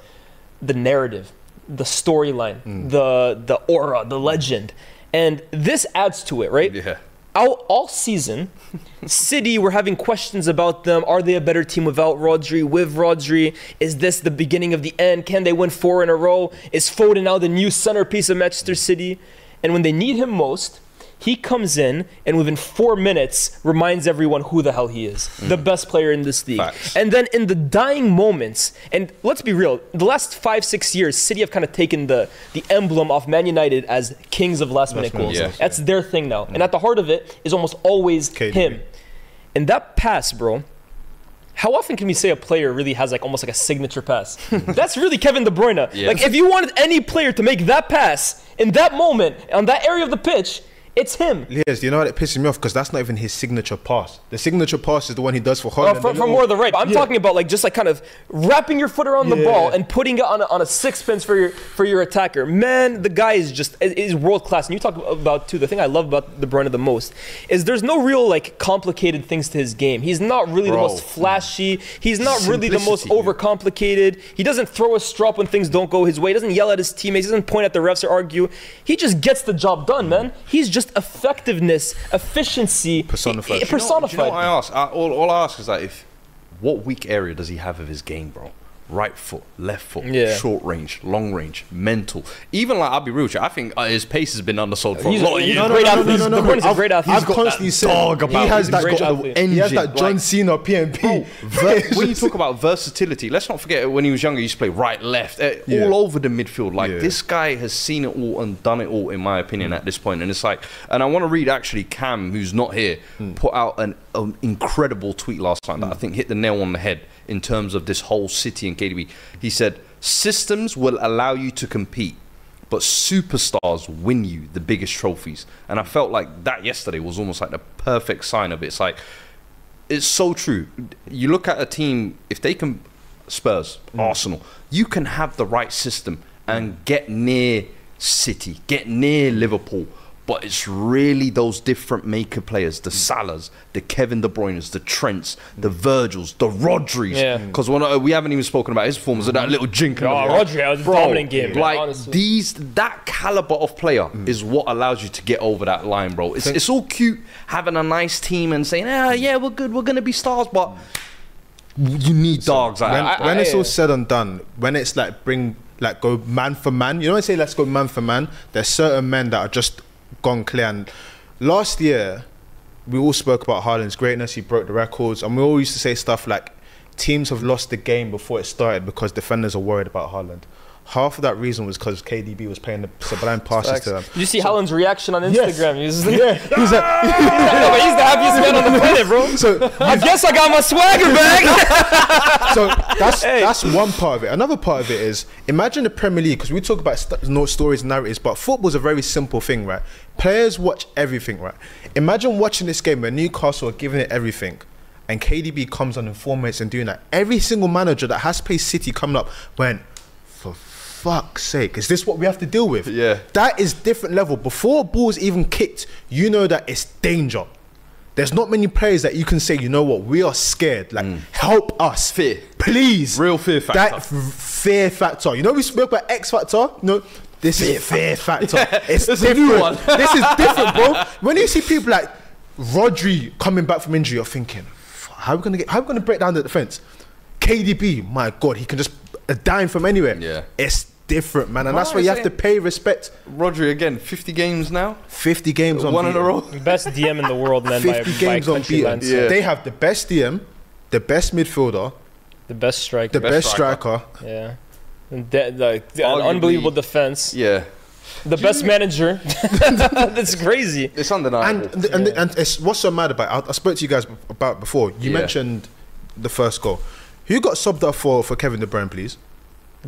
the narrative, the storyline, mm. the the aura, the legend. And this adds to it, right? Yeah. All, all season, City were having questions about them. Are they a better team without Rodri? With Rodri, is this the beginning of the end? Can they win four in a row? Is Foden now the new centerpiece of Manchester City? And when they need him most, he comes in and within four minutes reminds everyone who the hell he is. The mm-hmm. best player in this league. Facts. And then in the dying moments, and let's be real, the last five, six years, City have kind of taken the, the emblem of Man United as kings of last minute minute goals. goals, That's their thing now. And mm. at the heart of it is almost always KDB. him. And that pass, bro. How often can we say a player really has like almost like a signature pass? That's really Kevin De Bruyne. Yeah. Like if you wanted any player to make that pass in that moment on that area of the pitch, it's him. Yes, you know what? It pisses me off because that's not even his signature pass. The signature pass is the one he does for Uh, Haaland. from, the from little- more the right. I'm Yeah. talking about like just like kind of wrapping your foot around the ball and putting it on a, on a sixpence for your for your attacker. Man, the guy is just is- world class. And you talk about too. The thing I love about De Bruyne the most is there's no real like complicated things to his game. He's not really the most flashy. He's not really the most yeah. overcomplicated. He doesn't throw a strop when things don't go his way. He doesn't yell at his teammates. He doesn't point at the refs or argue. He just gets the job done, man. He's just effectiveness, efficiency Personified. i- Do you know- you know- you know what I ask? I, all, all I ask is that if what weak area does he have of his game, bro? Right foot, left foot, Yeah. short range, long range, mental. Even like I'll be real, with you, I think uh, his pace has been undersold for He's a a- lot of he's years. a great athlete. De Bruyne's a I've- great athlete. I've He's constantly that said dog about he him. has that, great go- athlete. he has that John like- Cena PMP. Ver- when you talk about versatility, let's not forget when he was younger, he used to play right, left, eh, Yeah. all over the midfield. Like Yeah. this guy has seen it all and done it all, in my opinion, at this point. And it's like, and I want to read actually Cam, who's not here, put out an, an incredible tweet last night that I think hit the nail on the head in terms of this whole City and KDB. He said, "Systems will allow you to compete." But superstars win you the biggest trophies, and I felt like that yesterday was almost like the perfect sign of it. It's like it's so true. You look at a team if they can Spurs, mm. Arsenal, you can have the right system and get near City, get near Liverpool, but it's really those different maker players, the mm. Salahs, the Kevin De Bruyne's, the Trents, the Virgils, the Rodris. Yeah. Mm. Because we haven't even spoken about his performance of that mm. little jink. in Oh. Rodri, that was a dominant game, Like honestly. these, that caliber of player is what allows you to get over that line, bro. It's, it's all cute having a nice team and saying, ah, yeah, we're good, we're gonna be stars, but you need dogs. Like, when, I- I- when it's all said and done, when it's like bring like go man for man, you know I say let's go man for man, there's certain men that are just gone clear. And last year, we all spoke about Haaland's greatness. He broke the records, and we all used to say stuff like teams have lost the game before it started because defenders are worried about Haaland. Half of that reason was because KDB was playing the sublime passes to them. Did you see Haaland's reaction on Yes. Instagram? He was Yeah, he was like, No, but he's the happiest man on the planet, bro. so I guess I got my swagger back. so that's Hey. that's one part of it. Another part of it is imagine the Premier League because we talk about st- no stories, and narratives, but football's a very simple thing, right? Players watch everything, right? Imagine watching this game where Newcastle are giving it everything, and KDB comes on in four minutes and doing that. Every single manager that has played City coming up went. Fuck's sake, is this what we have to deal with? Yeah. That is different level. Before balls even kicked, you know that it's danger. There's not many players that you can say, you know what, we are scared. Like, help us. Mm. Fear. Please. Real fear factor. That fear factor. You know, we spoke about X factor? No. This is fear factor. It's It's different. this is different, bro. When you see people like Rodri coming back from injury, you're thinking, how are we gonna get? How are we gonna break down the defense? KDB, my God, he can just a dime from anywhere. Yeah. it's different, man, and Why that's why you have to pay respect. Rodri again, 50 games now, 50 games on one in a row. Best DM in the world, man. 50 by, by games on country beaten. Yeah. They have the best DM, the best midfielder, The best striker. the Best best, striker. striker. yeah. And de- like, the- an Arguably- unbelievable defense. Yeah, The best manager. That's crazy. it's undeniable. And and, and it's what's so mad about. I, I spoke to you guys about before. You Yeah. mentioned the first goal. Who got subbed up for for Kevin De Bruyne, please?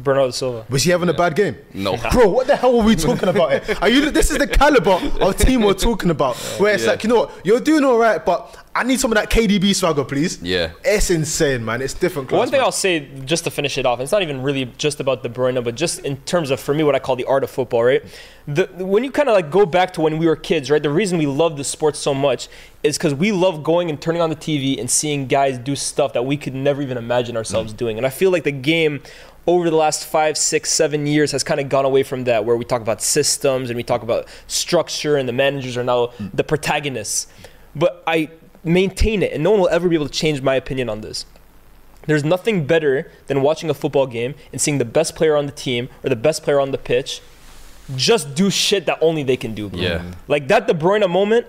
Bernardo Silva. Was he having a bad game? no, Bro, what the hell are we talking about here? Are you? This is the caliber of team we're talking about. Where it's Yeah. like, you know what, you're doing all right, but I need some of that KDB swagger, please. Yeah. it's insane, man. It's different. Class, One thing man. I'll say just to finish it off, it's not even really just about De Bruyne, but just in terms of for me what I call the art of football, right? The, when you kind of like go back to when we were kids, right? The reason we love the sport so much is because we love going and turning on the TV and seeing guys do stuff that we could never even imagine ourselves mm. doing. And I feel like the game over the last five, six, seven years has kind of gone away from that, where we talk about systems and we talk about structure, and the managers are now the protagonists. But I maintain it, and no one will ever be able to change my opinion on this. There's nothing better than watching a football game and seeing the best player on the team or the best player on the pitch just do shit that only they can do. Bro. Yeah. Like that De Bruyne moment,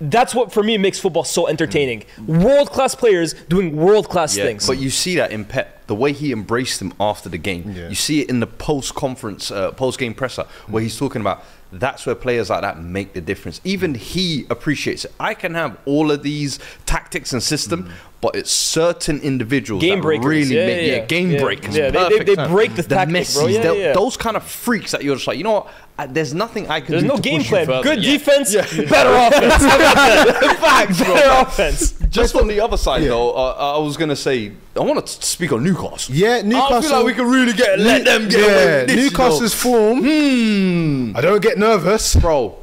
that's what for me makes football so entertaining. World class players doing world class Yeah, things. But you see that in Pep, the way he embraced them after the game. Yeah. You see it in the post conference, uh, post game presser, where he's talking about that's where players like that make the difference. Even he appreciates it. I can have all of these tactics and system, but it's certain individuals Game that breakers. really Yeah, make yeah, yeah, game yeah. breakers. Yeah, they- they- they break the tactic, bro. Messis, Yeah, yeah. Those kind of freaks that you're just like, you know what? Uh, there's nothing I can There's do. There's no to game push plan. Good Yeah. defense, Yeah. better offense. How about that? Facts, bro. better offense. Just on the other side, Yeah. though, uh, I was gonna say I want to speak on Newcastle. Yeah, Newcastle. I Newcastle. feel like we can really get let them get yeah, away with you Newcastle's form. know. I don't get nervous. Hmm, bro.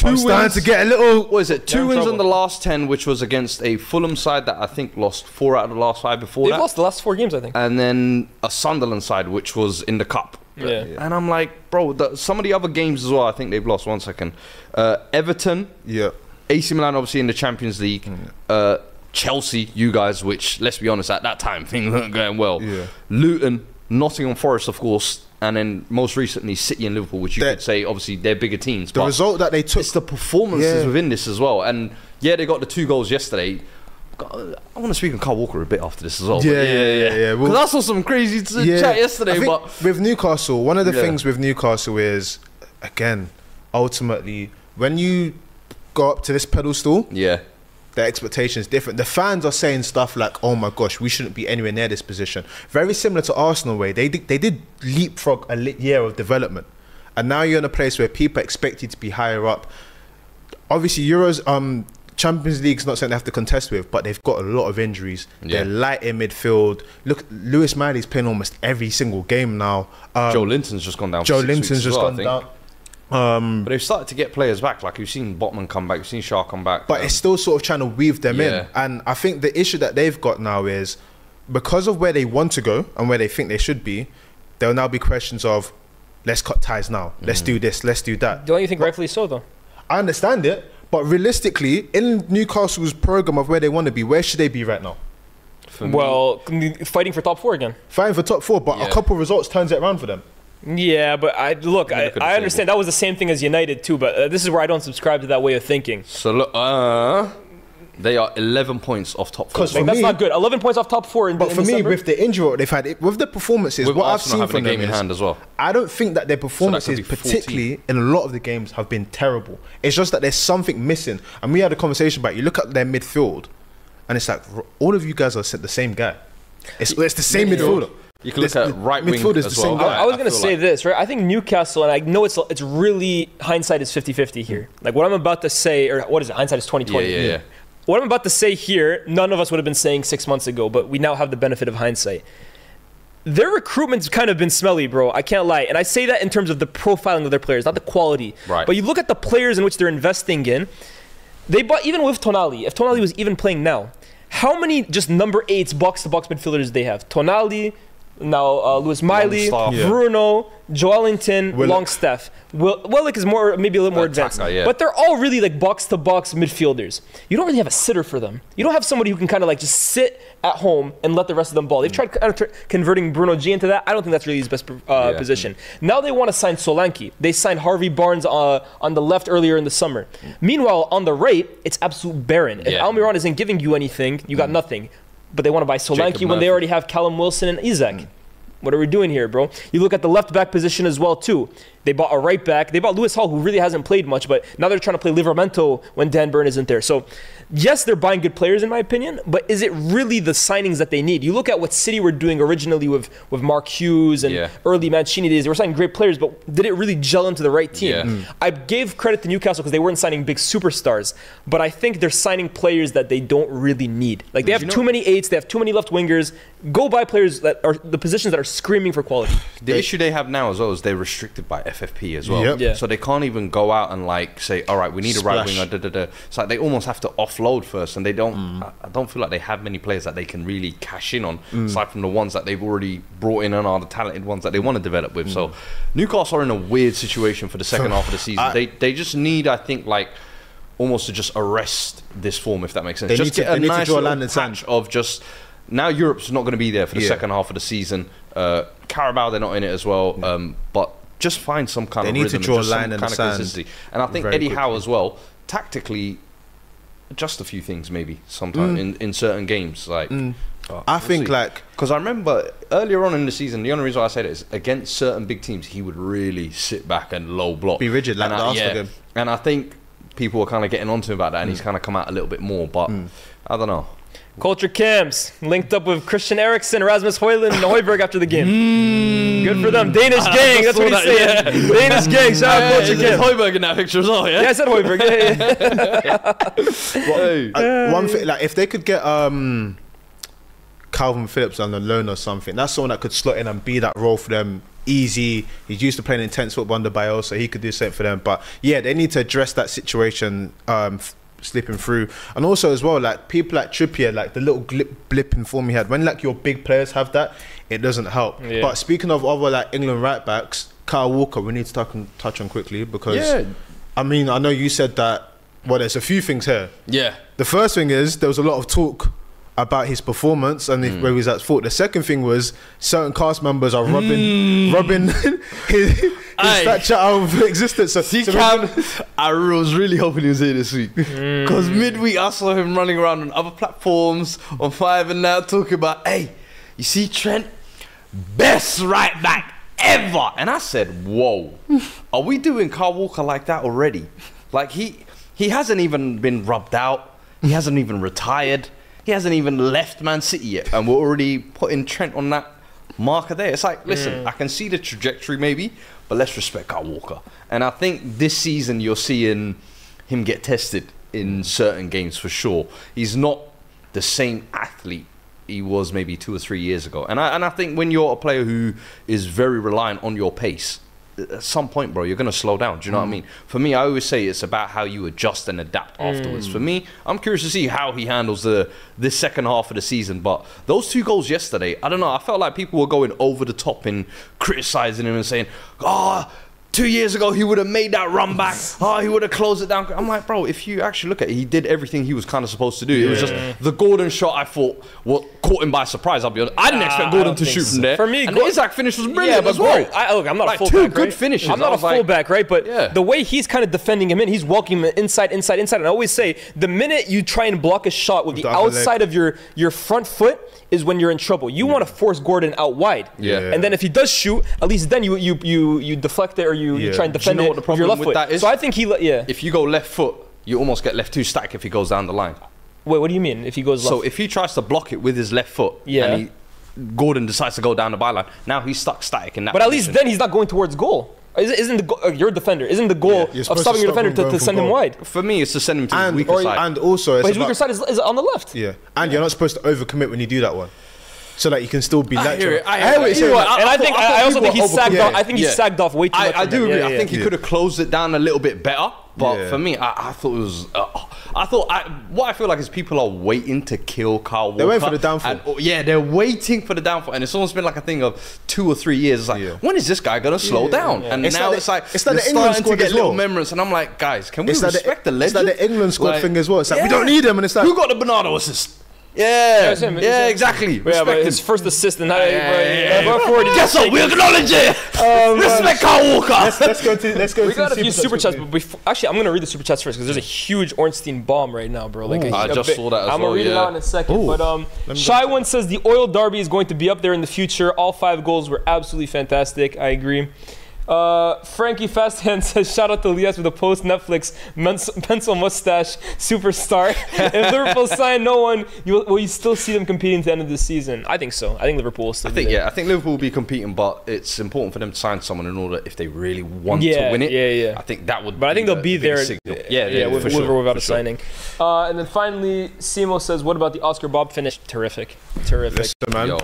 Two I'm starting wins. to get a little. what is it? Two wins trouble. in the last ten, which was against a Fulham side that I think lost four out of the last five before They've that, lost the last four games, I think. and then a Sunderland side which was in the cup. Yeah. And I'm like, bro, the, some of the other games as well. I think they've lost. One second, uh, Everton, Yeah. AC Milan, obviously in the Champions League. Mm. Uh, Chelsea, you guys, which let's be honest, at that time things weren't going well. Yeah. Luton, Nottingham Forest, of course, and then most recently City and Liverpool, which you That- could say obviously they're bigger teams. The but result that they took. it's the performances Yeah. within this as well. And yeah, they got the two goals yesterday. God, I want to speak on Kyle Walker a bit after this as well. but Yeah, yeah, yeah, yeah. Because Well- I saw some crazy t- chat yesterday, think but with Newcastle, one of the Yeah. things with Newcastle is, again, ultimately, when you go up to this pedestal, yeah, the expectation is different. The fans are saying stuff like, "Oh my gosh, we shouldn't be anywhere near this position." Very similar to Arsenal, way they did, they did leapfrog a year of development, and now you're in a place where people expect you to be higher up. Obviously, Euros, um, Champions League's not something they have to contest with, but they've got a lot of injuries. Yeah. They're light in midfield. Look, Lewis Miley's playing almost every single game now. Um, Joelinton's just gone down. Joelinton's just well, gone down. Um, But they've started to get players back. Like you've seen Botman come back, you've seen Shaw come back. but um, it's still sort of trying to weave them Yeah. in. And I think the issue that they've got now is because of where they want to go and where they think they should be, there'll now be questions of let's cut ties now. Let's Mm. do this. Let's do that. Don't you think rightfully so, though? I understand it, but realistically, in Newcastle's program of where they want to be, where should they be right now? for me- Well, fighting for top four again. Fighting for top four, but Yeah. a couple of results turns it around for them. Yeah, but I look. I, look at the I understand that was the same thing as United too, but uh, this is where I don't subscribe to that way of thinking. so look, uh, they are 11 points off top four. 'Cause Like, For that's me- not good. Eleven points off top four in, But in for me, with the injury they've had, it, with the performances, With what Arsenal I've seen from a game them in is, hand as well. I don't think that their performances, be 14. particularly in a lot of the games, have been terrible. It's just that there's something missing. And we had a conversation about. it. You look at their midfield, and it's like all of you guys are set the same guy. It's, it's the same midfielder. You can look This- at right wing midfield is as the same well. guy. I was going to say like- this, right? I think Newcastle, and I know it's it's really hindsight is 50-50 here. Like what I'm about to say, or what is it? Hindsight is 2020. Yeah, yeah, yeah. What I'm about to say here, none of us would have been saying six months ago, but we now have the benefit of hindsight. Their recruitment's kind of been smelly, bro. I can't lie. And I say that in terms of the profiling of their players, not the quality. Right. But you look at the players in which they're investing in, They bought even with Tonali. If Tonali was even playing now, how many just number eights box to box midfielders do they have? Tonali, now uh, Lewis Miley, Yeah. Bruno, Joelinton. Longstaff. Will, Willock is more maybe a little more Attacker, advanced, yeah. but they're all really like box to box midfielders. You don't really have a sitter for them. You don't have somebody who can kind of like just sit at home and let the rest of them ball. They've tried converting Bruno G into that. I don't think that's really his best uh, Yeah. position. Now they want to sign Solanke. They signed Harvey Barnes uh, on the left earlier in the summer. Meanwhile, on the right, it's absolute barren. If. Almiron isn't giving you anything, you got nothing. But they want to buy Solanke when they already have Callum Wilson and Isak. What are we doing here, bro? You look at the left back position as well too. They bought a right back. They bought Lewis Hall, who really hasn't played much, but now they're trying to play Livramento when Dan Burn isn't there. So, yes, they're buying good players in my opinion, but is it really the signings that they need? You look at what City were doing originally with with Mark Hughes and Yeah. early Mancini days. They were signing great players, but did it really gel into the right team? Yeah. Mm. I gave credit to Newcastle because they weren't signing big superstars, but I think they're signing players that they don't really need. Like they have you know- too many eights, they have too many left wingers. Go buy players that are the positions that are screaming for quality. The issue they have now as well is they're restricted by FFP as well. Yep. Yeah. So they can't even go out and like say, all right, we need a right winger. Da, da, da. It's like they almost have to offload first, and they don't. Mm. I, I don't feel like they have many players that they can really cash in on, Mm. aside from the ones that they've already brought in and are the talented ones that they want to develop with. Mm. So Newcastle are in a weird situation for the second half of the season. I- they they just need, I think, like. Almost to just arrest this form, if that makes sense. They just need to- get a they need to nice draw a little line sand. patch of just now Europe's not going to be there for the Yeah. second half of the season. Uh, Carabao, they're not in it as well. Um, but just find some kind They of need to draw a line in the kind of sand consistency. And I think Eddie Howe as well, tactically, just a few things maybe sometimes Mm. in, in certain games. Like mm. oh, I think like because I remember earlier on in the season, the only reason why I said it is against certain big teams, he would really sit back and low block, Be rigid, like and the I, Arsenal game. And I think people were kind of getting onto him about that, and mm. he's kind of come out a little bit more. But mm. I don't know. Culture Camps linked up with Christian Eriksen, Rasmus Højlund, and Højbjerg after the game. Good for them. Danish gang, that's what he's saying. Danish gang, shout out Culture Camps. Højbjerg in that picture as well, Yeah, I said Højbjerg. Yeah, yeah, yeah. uh, one thing like if they could get um Kalvin Phillips on the loan or something, that's someone that could slot in and be that role for them easy. He's used to playing intense football under Biel, so he could do something for them. But yeah, they need to address that situation um f- slipping through. And also as well, like people like Trippier, like the little glip blip in form he had, when like your big players have that, it doesn't help. Yeah. But speaking of other like England right backs, Kyle Walker, we need to touch on, touch on quickly because Yeah. I mean I know you said that well there's a few things here. Yeah. The first thing is there was a lot of talk about his performance and Mm. where he was at fault. The second thing was certain cast members are rubbing Mm. rubbing his, his Aye. stature out of existence. So, See, so Cam, I was really hoping he was here this week Mm. because midweek I saw him running around on other platforms on Five and now talking about, hey, you see Trent, best right back ever, and I said, whoa, are we doing Kyle Walker like that already? Like he he hasn't even been rubbed out, he hasn't even retired, he hasn't even left Man City yet, and we're already putting Trent on that marker there. It's like, listen, mm. I can see the trajectory maybe, but let's respect Kyle Walker. And I think this season you're seeing him get tested in certain games for sure. He's not the same athlete he was maybe two or three years ago. And I and I think when you're a player who is very reliant on your pace, at some point, bro, you're gonna slow down. Do you know what I mm. mean? For me, I always say it's about how you adjust and adapt mm. afterwards. For me, I'm curious to see how he handles the this second half of the season. But those two goals yesterday, I don't know. I felt like people were going over the top in criticizing him and saying, "Oh." Two years ago, he would have made that run back. Oh, he would have closed it down. I'm like, bro, if you actually look at it, he did everything he was kind of supposed to do. It was just the Gordon shot. I thought what caught him by surprise. I'll be honest. I didn't expect I Gordon to shoot so. from there. For me, and Gor- the Isak finish was Yeah, brilliant but as well. bro, I, look, I'm not Like, a two fullback. good right? finishes. I'm not a was like- fullback, right? But Yeah. the way he's kind of defending him in, he's walking him inside, inside, inside. And I always say, the minute you try and block a shot with the, the other leg. outside of your your front foot is when you're in trouble. You want to force Gordon out wide. Yeah. And then if he does shoot, at least then you you you you deflect it or you, you Yeah. try and Do you defend know it what the problem left with foot. that is? So I think he le- yeah. If you go left foot, you almost get left too static if he goes down the line. Wait, what do you mean if he goes left? So if he tries to block it with his left foot, Yeah. and he, Gordon decides to go down the byline, now he's stuck static in that. but at least then he's not going towards goal. Isn't, isn't the go- uh, your defender? Isn't the goal You're of supposed to stopping your stop defender to, to from send him wide? for me, it's to send him to his and weaker or- side. and also it's But his about- weaker side is, is on the left. yeah, and you're not supposed to overcommit when you do that one, so that you can still be I natural. hear it, I hear hear it. what you're You saying. know And I, I think I I, also think he's were sagged over- off. I think he's Yeah. sagged off way too much. I do agree. I think he could have closed it down a little bit better. but Yeah. for me, I, I thought it was. Uh, I thought I, what I feel like is people are waiting to kill Kyle Walker. They're waiting for the downfall. And, oh, yeah, they're waiting for the downfall, and it's almost been like a thing of two or three years. It's like, Yeah. when is this guy gonna slow down? And It's now like it's like it's like the they're England starting squad to get as little memories, and I'm like, guys, can we It's like, respect the, the, it's legend? like the England squad Like, thing as well. It's like we don't need him, and it's like Who got the Bernardo assist? Yeah, it's him, yeah, him. exactly. Yeah, but Respect his first assist and how yeah, yeah, yeah. Going forward, he Guess what? We acknowledge it. Respect Kyle Walker. let's, let's go to let's go We to got a few super chats, but before, actually, I'm gonna read the super chats first because there's a huge Ornstein bomb right now, bro. Like, a- I a just bit- saw that as. I'm gonna well, read it out in a second. Ooh. But um, Shy One says the Oil Derby is going to be up there in the future. All five goals were absolutely fantastic. I agree. Uh, Frankie Fasthand says, shout out to Elias with a post Netflix pencil mustache superstar. if Liverpool sign no one, you will, will you still see them competing at the end of the season? I think so. I think Liverpool will still I be think there. yeah, I think Liverpool will be competing, but it's important for them to sign someone in order if they really want Yeah, to win it. yeah, yeah. I think that would. But I think the- they'll be the there. signal. Yeah, yeah, with, for with sure, or without for a sure. signing. Uh, and then finally, Simo says, "What about the Oscar Bobb finish? Terrific, terrific." Listen, man. Yo.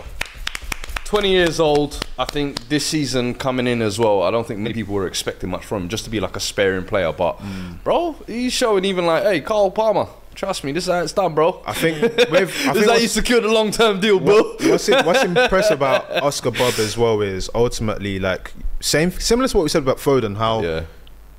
20 years old. I think this season coming in as well. I don't think many people were expecting much from him, just to be like a sparing player. But Mm. bro, he's showing even like, hey, Cole Palmer, trust me, this is how it's done, bro. I think with, I this think is how you what's, secured a long-term deal, bro. what's, it, what's impressive about Oscar Bobb as well is ultimately like same similar to what we said about Foden. How Yeah,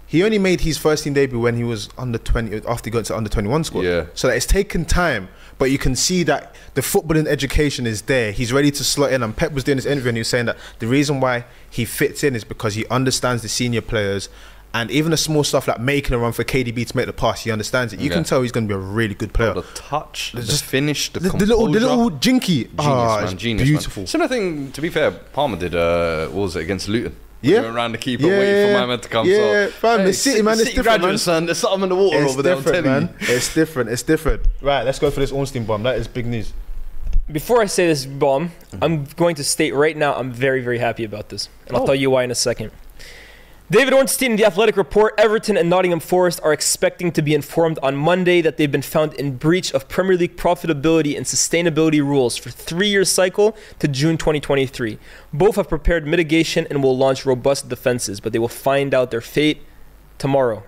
he only made his first team debut when he was under 20 after he got to under 21 squad Yeah. so that it's taken time but you can see that the footballing education is there he's ready to slot in and Pep was doing this interview and he was saying that the reason why he fits in is because he understands the senior players and even the small stuff like making a run for KDB to make the pass he understands it you Yeah. can tell he's going to be a really good player the touch, the Just- finish, the, the, the little the little jinky Genius, ah, man. Genius, beautiful Man. Similar thing, to be fair, Palmer did, uh, what was it, against Luton? When Yeah. He went around the keeper, Yeah, waiting for my man to come. yeah, so, fam, it's City, man, it's City different, man. son. There's something in the water it's over there, I'm different telling man you. it's different it's different right let's go for this Ornstein bomb that is big news Before I say this bomb, Mm-hmm. I'm going to state right now I'm very, very happy about this, and I'll Oh. tell you why in a second. David Ornstein in the Athletic report Everton and Nottingham Forest are expecting to be informed on Monday that they've been found in breach of Premier League profitability and sustainability rules for three year cycle to June 2023. Both have prepared mitigation and will launch robust defenses, but they will find out their fate tomorrow.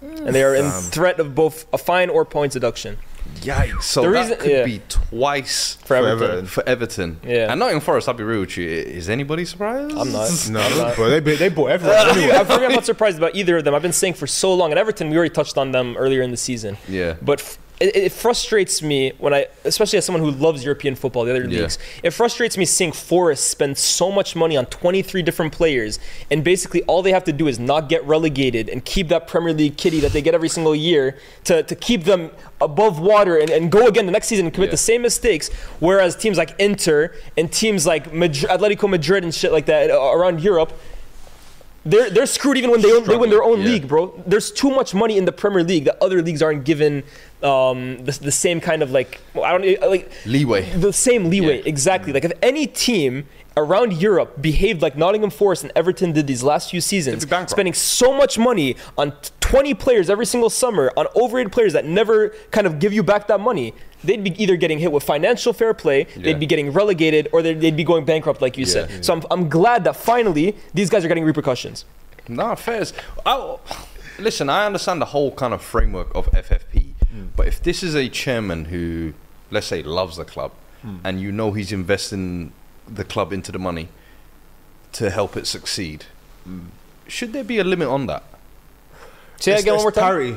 And they are in mm. threat of both a fine or points deduction Yikes. So The that reason- could yeah. be twice for Everton. Everton. for Everton. Yeah. And Nottingham Forest, I'll be real with you. Is anybody surprised? I'm not. no bro they, they bought Everton. Uh, for me, I'm not surprised about either of them. I've been saying for so long, and Everton, we already touched on them earlier in the season. Yeah. But f- it, it frustrates me when I, especially as someone who loves European football, the other Yeah. leagues, it frustrates me seeing Forest spend so much money on 23 different players, and basically all they have to do is not get relegated and keep that Premier League kitty that they get every single year to, to keep them above water and, and go again the next season and commit Yeah. the same mistakes. Whereas teams like Inter and teams like Madrid, Atletico Madrid and shit like that uh, around Europe, they're they're screwed even when they they win their own yeah. league, bro. There's too much money in the Premier League that other leagues aren't given um, the, the same kind of like well, I don't like Leeway. the same leeway Yeah. exactly. Like if any team around Europe behaved like Nottingham Forest and Everton did these last few seasons, They'd be bankrupt. spending so much money on 20 players every single summer on overrated players that never kind of give you back that money. They'd be either getting hit with financial fair play, Yeah. they'd be getting relegated, or they'd, they'd be going bankrupt, like you Yeah. said. So I'm, I'm glad that finally these guys are getting repercussions. No, fair. I, listen, I understand the whole kind of framework of FFP, hmm. but if this is a chairman who, let's say, loves the club, hmm. and you know he's investing the club into the money to help it succeed, hmm. should there be a limit on that? Say that It's- again one more time. parity.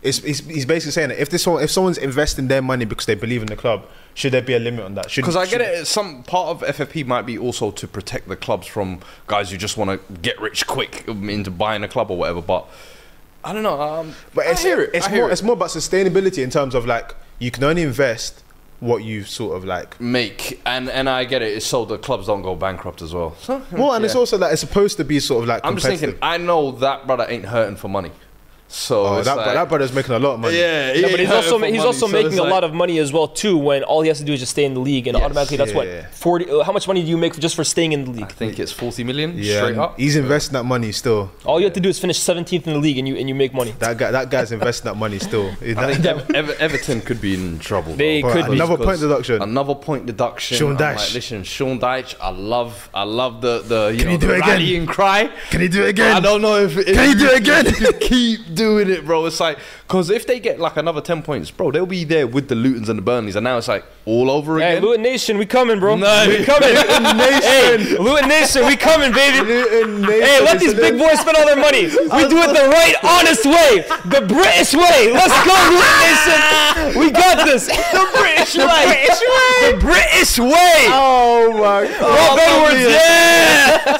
It's, it's, he's basically saying that if this one, if someone's investing their money because they believe in the club, should there be a limit on that? Because I get it. Some part of FFP might be also to protect the clubs from guys who just want to get rich quick into buying a club or whatever. But I don't know. Um, But it's, it. it's more it. it's more about sustainability in terms of like you can only invest what you sort of like. make and and I get it. It's so the clubs don't go bankrupt as well. So, Well, and it's yeah. also like it's supposed to be sort of like. I'm just thinking. I know that brother ain't hurting for money. So Oh, that, like, that brother's making a lot of money. yeah, No, but he's also he's also making a lot of. of money as well too. When all he has to do is just stay in the league, and Yes. automatically that's Yeah. what forty. uh, How much money do you make just for staying in the league? I think it's 40 million Yeah, straight up. he's investing that money still. All you have to do is finish 17th in the league, and you and you make money. That guy, that guy's investing that money still. I think Ever- Ever- Everton could be in trouble. They though. could be. another point deduction. Another point deduction. Sean Dyche. Like, listen, Sean Dyche. I love, I love the the you Can know you do the it again? rallying cry. Can he do it again? I again? don't know if, if Can you do it again? keep doing it, bro? It's like because if they get like another ten points, bro, they'll be there with the Lutons and the Burnleys, and now it's like all over Hey, again. Luton Nation, we coming, bro. No. We coming. Hey, Luton Nation, we coming, baby. Luton Nation Hey, let these big boys spend all their money. We do it the right, honest way, the British way. Let's go, Luton Nation. We got this. The British way. The British way. Oh my God. Rob Edwards, yeah.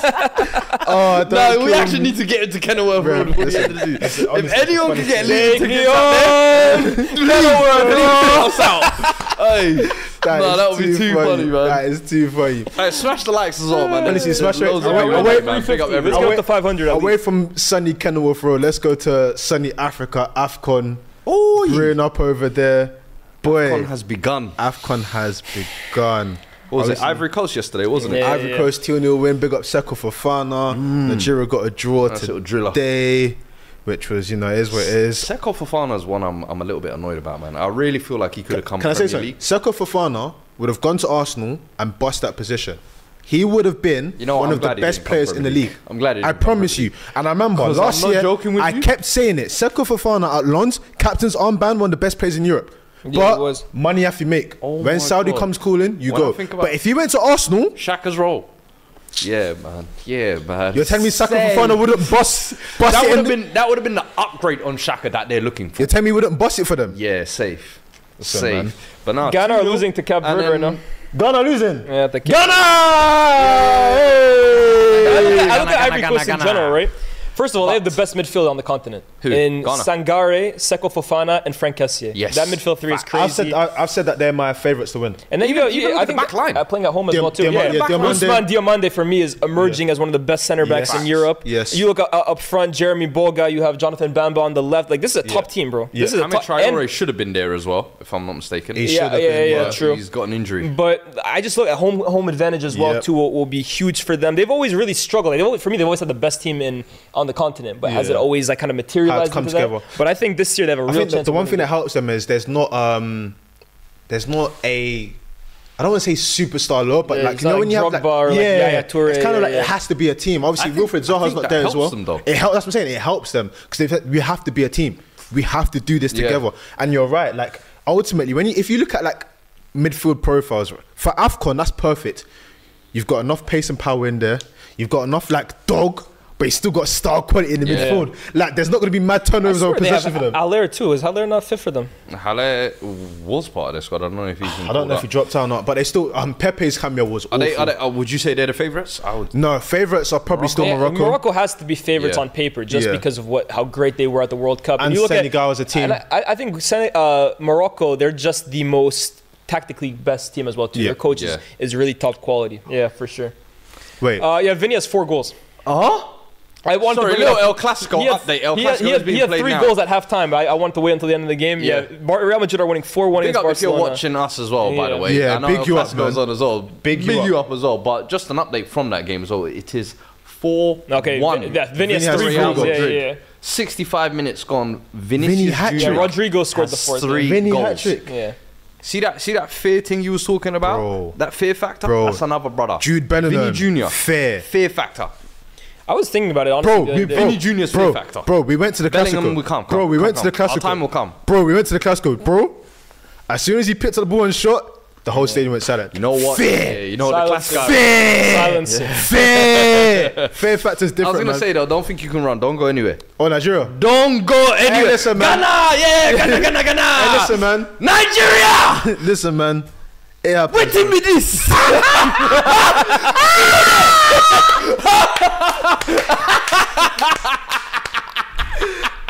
Oh, No, don't we actually me. need to get into Kenilworth Road listen, end of the season. listen, If anyone can get thing. Leeds Take me tickets out on. there, us out. Hey, That no, that would be too funny, man. That is too funny. Hey, smash the likes as well, man. Honestly, There's smash it. loads of Away- people away- man. Big up Let's everyone. Away- up to 500 Away from sunny Kenilworth Road, let's go to sunny Africa, AFCON. Oh, brewing up over there. Boy, Con has begun. AFCON has begun. What was it? Ivory Coast yesterday, wasn't it? Yeah. Ivory Coast 2 0 win. Big up Seko Fofana. Mm. Nigeria got a draw Nice little today, which was, you know, is what it is. Seko Fofana's one I'm, I'm a little bit annoyed about, man. I really feel like he could have come Can I Premier say something? League. Seko Fofana would have gone to Arsenal and bust that position. He would have been You know one I'm of the best players in the league. League. I'm glad he I didn't come promise Premier you. And I remember 'Cause I'm last not year, joking with I you. kept saying it. Seko Fofana at Lens, captain's armband, one of the best players in Europe. Yeah, but he was. money have to make. Oh when my Saudi God. comes calling, you When I go. think about- But if he went to Arsenal, Xhaka's role. Yeah, man. Yeah, man. you're telling me Seko Say. Fofana wouldn't bust, bust That it would in have been that would have been the upgrade on Shaka that they're looking for. You're telling me he wouldn't bust it for them? Yeah, safe. Listen, safe. man. But now Ghana are losing to Cap Verde right now. Ghana losing. Yeah, the Ghana! I look at, I look at Ghana, Ivory Ghana, Coast in Ghana. general, right? First of all, they have the best midfield on the continent. Who? In Ghana. Sangare, Seko Fofana, and Frank Kessié. Yes. That midfield three is crazy. I've said, I- I've said that they're my favourites to win. and then you Even- go, you, even I think the back line. uh, playing at home as Diam- well too. Diam- yeah, yeah, Diomande. Ousmane Diomande for me is emerging as one of the best center backs Yes. in Europe. Yes. You look uh, up front, Jeremy Boga. You have Jonathan Bamba on the left. Like this is a top Yeah. team, bro. Yeah. This is a Ahmed top. Traore and- should have been there as well, if I'm not mistaken. He Yeah, should have yeah, been. yeah, but true. He's got an injury. But I just look at home home advantage as well too will, will be huge for them. They've always really struggled. They've always, for me, they've always had the best team in on the continent. But has it always like kind of materialized come into that? together. But I think this year they have a I real think the, chance. the one thing that helps them is there's not um there's not a I don't want to say superstar low, but Yeah, like you know not when you have Drogba like or like yeah, Yaya Toure, it's kind of like yeah. it has to be a team. Obviously, think- Wilfred I Zaha's not that there as well. them, though. It helps. That's what I'm saying. It helps them because we have to be a team. We have to do this Yeah. together. And you're right. Like ultimately, when you if you look at like midfield profiles for Afcon, that's perfect. You've got enough pace and power in there. You've got enough like dog. But you still got star quality in the Yeah. midfield. Like, there's not going to be mad turnovers I of swear they have possession for them. Haller too. Is Haller not fit for them? Haller was part of this squad. I don't know if he's. I don't know if he dropped out or not, but they still. Um, Pepe's cameo was Are awful. they, are they, uh, would you say they're the favourites? I would. no, favourites are probably still Yeah, Morocco. Morocco has to be favorites Yeah. on paper just Yeah. because of what how great they were at the World Cup. And you look Senegal at, as a team. I, I think Sen- uh, Morocco, they're just the most tactically best team as well too. Yeah. Their coach is, Yeah. is really top quality. Yeah, for sure. Wait, Uh, yeah, Vinny has four goals. Oh? I want Sorry, to bring it little up. El Clasico He had- update. El he had, Clasico he is had, being he had three now. goals at halftime. I, I want to wait until the end of the game. Yeah, Yeah. Real Madrid are winning four one against up if you're watching us as well, by the way. Yeah, I know big El you up, Clasico's man. on as well. Big you you up. up as well. But just an update from that game as well. It is 4 Okay, 1. Vin- yeah, Vinny has Vinny has three three goals. goals. Yeah, yeah, yeah. 65 minutes gone. Vinicius Vinny hat-trick. Yeah, Rodrigo scored the has fourth. Three Vinny goals. Yeah. See that? See that fear thing you was talking about? Bro. That fear factor. Bro. That's another brother. Jude Bellingham, Vinny Junior. fair. Fear factor. I was thinking about it honestly. bro, we, bro, Vinny Junior's bro, factor. bro, we went to the Bellingham Clasico. will come, bro, come, we come, went to the come. Clasico. Our time will come. Bro, we went to the Clasico. Bro, as soon as he picked up the ball and shot, the whole stadium went silent. You know what? Fair. Yeah, you know what the Silence. class guy. Fair. Silence. Fair. Fair factor's I different, I was gonna man. say though, don't think you can run. Don't go anywhere. oh, Nigeria. Don't go anywhere. listen, man. Ghana, yeah, Ghana, Ghana, Ghana. Hey, listen, man. Nigeria. Listen, man. It happens. Waiting me this.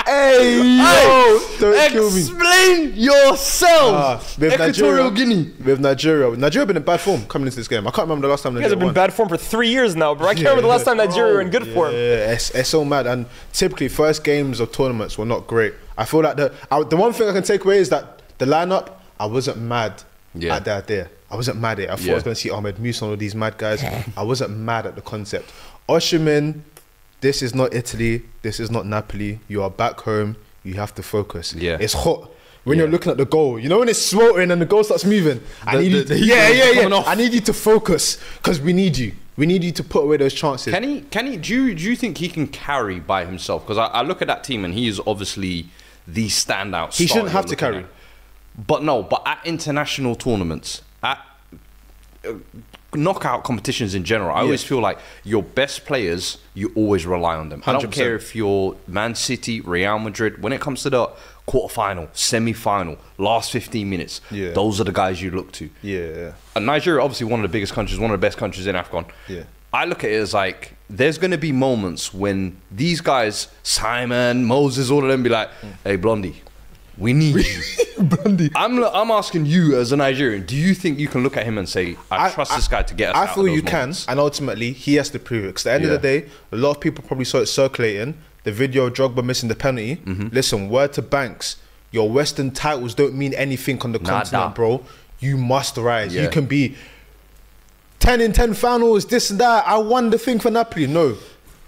Hey, yo, don't kill me. Explain yourself. Ah, with Equatorial Nigeria, Guinea. With Nigeria, Nigeria been in bad form coming into this game. I can't remember the last time You guys have been won. bad form for three years now, bro. I can't remember the last time Nigeria were in good form. Yeah, it's, it's so mad. And typically, first games of tournaments were not great. I feel like the I, the one thing I can take away is that the lineup. I wasn't mad Yeah. at that there. I wasn't mad at it. I thought I was going to see Ahmed Musa and all these mad guys. I wasn't mad at the concept. Osimhen, this is not Italy. This is not Napoli. You are back home. You have to focus. Yeah. It's hot. when you're looking at the goal. You know when it's sweltering and the goal starts moving. I need the- you. To, heat yeah, yeah, yeah. off. I need you to focus because we need you. We need you to put away those chances. Can he? Can he? Do you, do you think he can carry by himself? Because I, I look at that team and he is obviously the standout. He shouldn't have to carry. at. But no, but at international tournaments, at uh, knockout competitions in general, I always feel like your best players, you always rely on them. I don't 100%. care if you're Man City, Real Madrid. When it comes to the quarterfinal, semi-final, last 15 minutes, Yeah. those are the guys you look to. Yeah. And Nigeria, obviously one of the biggest countries, one of the best countries in AFCON. Yeah. I look at it as like there's going to be moments when these guys, Simon, Moses, all of them, be like, "Hey, Blondie, we need you." Blondie. I'm I'm asking you as a Nigerian, do you think you can look at him and say, "I, trust this guy to get us I out feel of those you moments? can, and ultimately he has to prove it. Because at the end of the day, a lot of people probably saw it circulating. The video of Drogba missing the penalty. Mm-hmm. Listen, word to Banks, your Western titles don't mean anything on the Nada. continent, bro. You must rise. Yeah. You can be ten in ten finals, this and that. I won the thing for Napoli. No,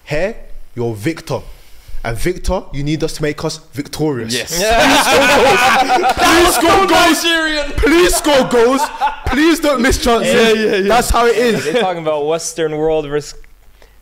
here you're Victor. And Victor, you need us to make us victorious. Yes. Please score goals. Please score goals. Please score goals. Please don't miss chances. Yeah, yeah, yeah. That's how it is. They're talking about Western world versus.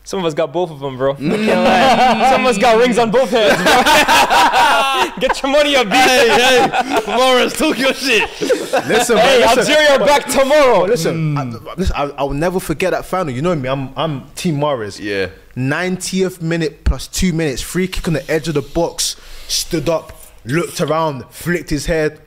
Some of us got both of them, bro. Mm. I can't lie. Some of us got rings on both hands, bro. Get your money up, B. hey, hey, Morris, talk your shit. Listen, Hey, man, listen. Algeria are back tomorrow. Listen, mm. I, listen I, I will never forget that final. You know me, I'm I'm Team Morris. Yeah. 90th minute plus two minutes, free kick on the edge of the box, stood up, looked around, flicked his head,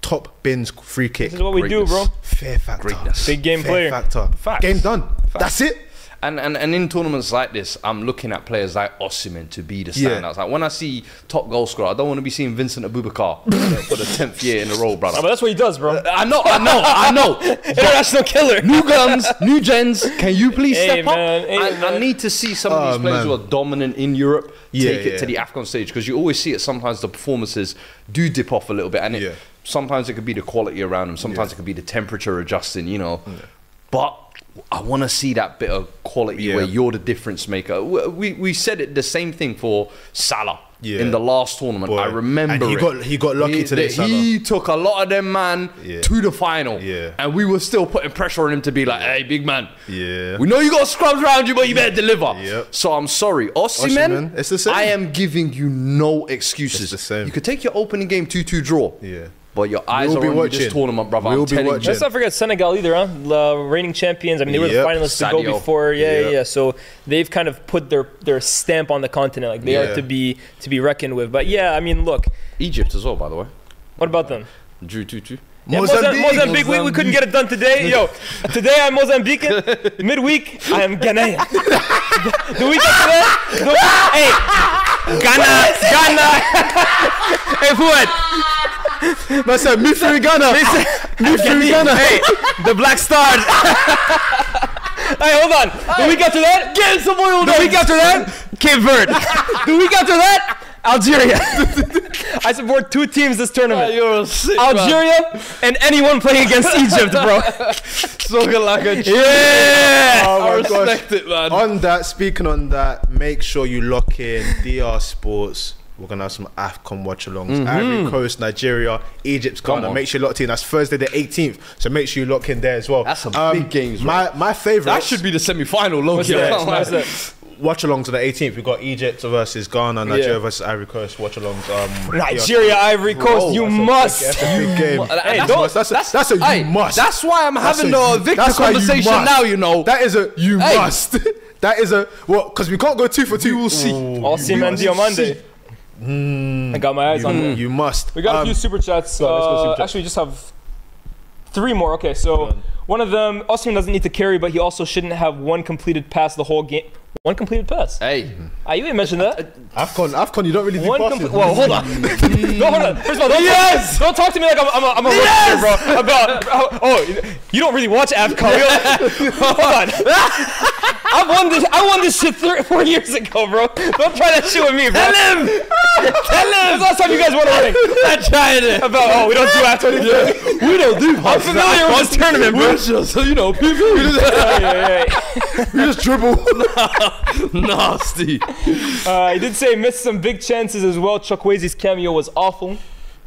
top bins free kick. This is what we do, bro. Fair factor. Greatness. Big game Fair player. factor. Facts. Game done. That's it. And, and and in tournaments like this, I'm looking at players like Osimhen to be the Yeah. standouts. Like when I see top goal scorer, I don't want to be seeing Vincent Aboubakar for the tenth year in a row, brother. Oh, but that's what he does, bro. Uh, I know, I know, I know. International killer. New guns, new gens. Can you please Hey, step man, up? hey, I, I need to see some of Oh, these players man. who are dominant in Europe Yeah, take it to the AFCON stage because you always see it. Sometimes the performances do dip off a little bit, and it, Yeah. sometimes it could be the quality around them. Sometimes it could be the temperature adjusting. You know, but. I want to see that bit of quality Yeah. where you're the difference maker. We we said it the same thing for Salah Yeah. in the last tournament. Boy. I remember And he it. got- he got lucky He- today, that He took a lot of them man Yeah. to the final, Yeah. and we were still putting pressure on him to be like, "Hey, big man, Yeah. we know you got scrubs around you, but you better deliver." Yep. So I'm sorry. Osimhen, it's the same. I am giving you no excuses. It's the same. You could take your opening game two-two draw. Yeah. But your eyes We'll are be on you watching. this tournament, brother. We'll I'm be watching. Let's not forget Senegal either, huh? The reigning champions. I mean, they were the Yep. finalists to go before. Yeah, Yep. yeah. So they've kind of put their their stamp on the continent. Like they Yeah. are to be to be reckoned with. But yeah, I mean, look. Egypt as well, by the way. What about them? Drew two-two. Yeah, Mozambique, Mozambique, we, we couldn't get it done today. Yo, today I'm Mozambican. Midweek, I am Ghanaian. the, the week after that, the, hey, Ghana, Ghana. hey, Fuad. Man said, me free Ghana. Me free Ghana. Hey, the Black Stars. hey, hold on. The week after that, get some oil. The week after that, Cape Verde. the week after that, Algeria. I support two teams this tournament. Oh, you're sick Algeria and anyone playing against Egypt, bro. Talking like a Yeah. Oh I my gosh. respect it, man. On that, speaking on that, make sure you lock in DR Sports. We're gonna have some AFCON watch alongs. Ivory Coast, Nigeria, Egypt's Come Ghana. on. Make sure you locked in. That's Thursday the 18th. So make sure you lock in there as well. Um, That's some big games, My my favorite. That should be the semi-final, low What's key. that? I can't lie. What's that? watch alongs on the 18th. We've got Egypt versus Ghana, Nigeria Yeah. versus Ivory Coast. Watch alongs. Um, Nigeria, Ivory Coast, you that's a must. big- That's a big game. mu- That's, Hey, a don't- must. That's, a, that's, a you hey, must. That's why I'm That's having a the you- Victor that's you conversation now, you know. That is a you Hey. must. that is a well because we can't go two for two. We will see. Osimhen Diomande. I got my eyes on You, you must. We got a Um, few super chats. go on, Uh, super chat. actually, we just have three more. Okay, so one of them, Osimhen doesn't need to carry, but he also shouldn't have one completed pass the whole game. One completed pass. Hey, Ah, you didn't mention that. Afcon, Afcon, you don't really do One passes. complete. Well, hold on. no, hold on. First of all, don't, yes! don't talk to me like I'm, I'm a, I'm a yes! bro. About oh, oh, you don't really watch AFCON. Hold on. I won this. I won this shit three, four years ago, bro. Don't try that shit with me, bro. Tell him. Tell him. The last time you guys won a ring? I tried it. About oh, we don't do AFCON. we don't do I'm familiar with this tournament, bro. Just, you know, people. Yeah, yeah, yeah. You just dribble. Nasty. Uh, he did say missed some big chances as well. Chuck Chukwueze's cameo was awful.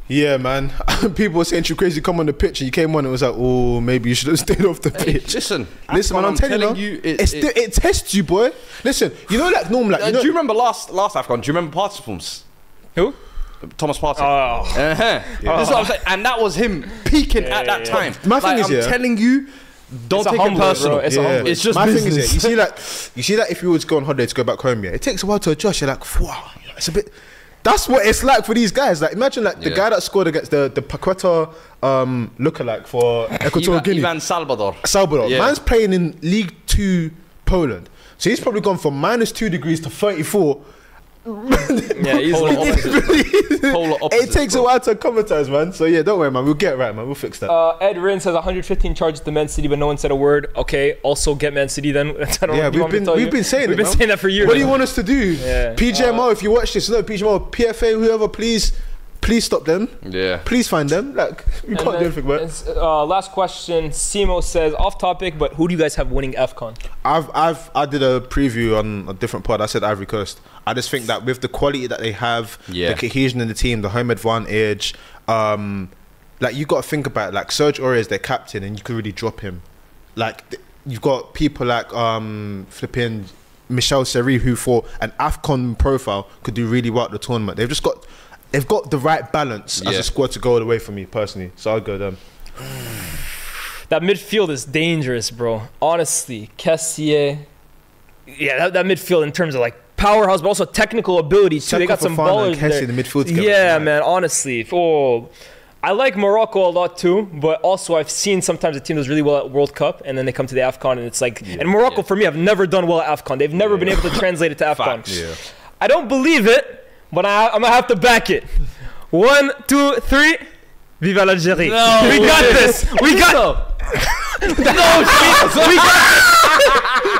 Yeah, man. People were saying you crazy. Come on the pitch, and you came on. And It was like, oh, maybe you should have stayed off the Hey, pitch. listen, Listen, man, I'm, telling, you, it, it's it- it tests you, boy. Listen, you know, like normal, like Uh, know, do you remember last last AFCON? Do you remember Participles? Who? Thomas Partey. Oh. Uh-huh. This is what I'm saying. And that was him peaking at that yeah. time. My thing is, I'm yeah. telling you, don't It's a take it personal. bro. It's a yeah. humbler. It's just my thing is, business. you see that, you see that if you were to go on holiday to go back home, yeah, it takes a while to adjust. You're like, wow, it's a bit. That's what it's like for these guys. Like, imagine like the Yeah. guy that scored against the the Paqueta um, lookalike for Equatorial Ivan, Guinea, Ivan Salvador. Salvador. Yeah. Man's playing in League Two Poland, so he's probably gone from minus two degrees to thirty four. Yeah, easily. Polar opposites. Polar It opposites, takes a while to acclimatize, man. So yeah, don't worry, man. We'll get it right, man. We'll fix that. Uh, Ed Rins has 115 charges to Man City, but no one said a word. Okay, also get Man City then. I don't Yeah, we've want me to been we've you. been saying We've it. been man. saying that for years. What do you want us to do? Yeah. PGMO, if you watch this, no PGMO, PFA, whoever, please, please stop them. Yeah. Please find them. Like we And can't then- do anything, man. and, Uh, last question. Simo says, off topic, but who do you guys have winning AFCON? I've I've I did a preview on a different pod. I said Ivory Coast. I just think that with the quality that they have, Yeah. the cohesion in the team, the home advantage, um, like you got to think about it, like Serge Aurier is their captain, and you could really drop him. Like th- you've got people like um flipping Michel Seri, who for an Afcon profile could do really well at the tournament. They've just got they've got the right balance as a squad to go all the way for me personally. So I'll go them. That midfield is dangerous, bro. Honestly, Kessier. Yeah, that, that midfield in terms of like powerhouse, but also technical ability too. they got some Fofana ballers Kessie there. in the midfield together. Yeah, Right. man. Honestly, oh, I like Morocco a lot too, but also I've seen sometimes a team does really well at World Cup, and then they come to the Afcon, and it's like, and Morocco yeah. for me have never done well at Afcon. They've never been able to translate it to Afcon. Facts. Yeah. I don't believe it, but I, I'm gonna have to back it. One, two, three. Viva l'Algérie. No we got this. We got. no, we got.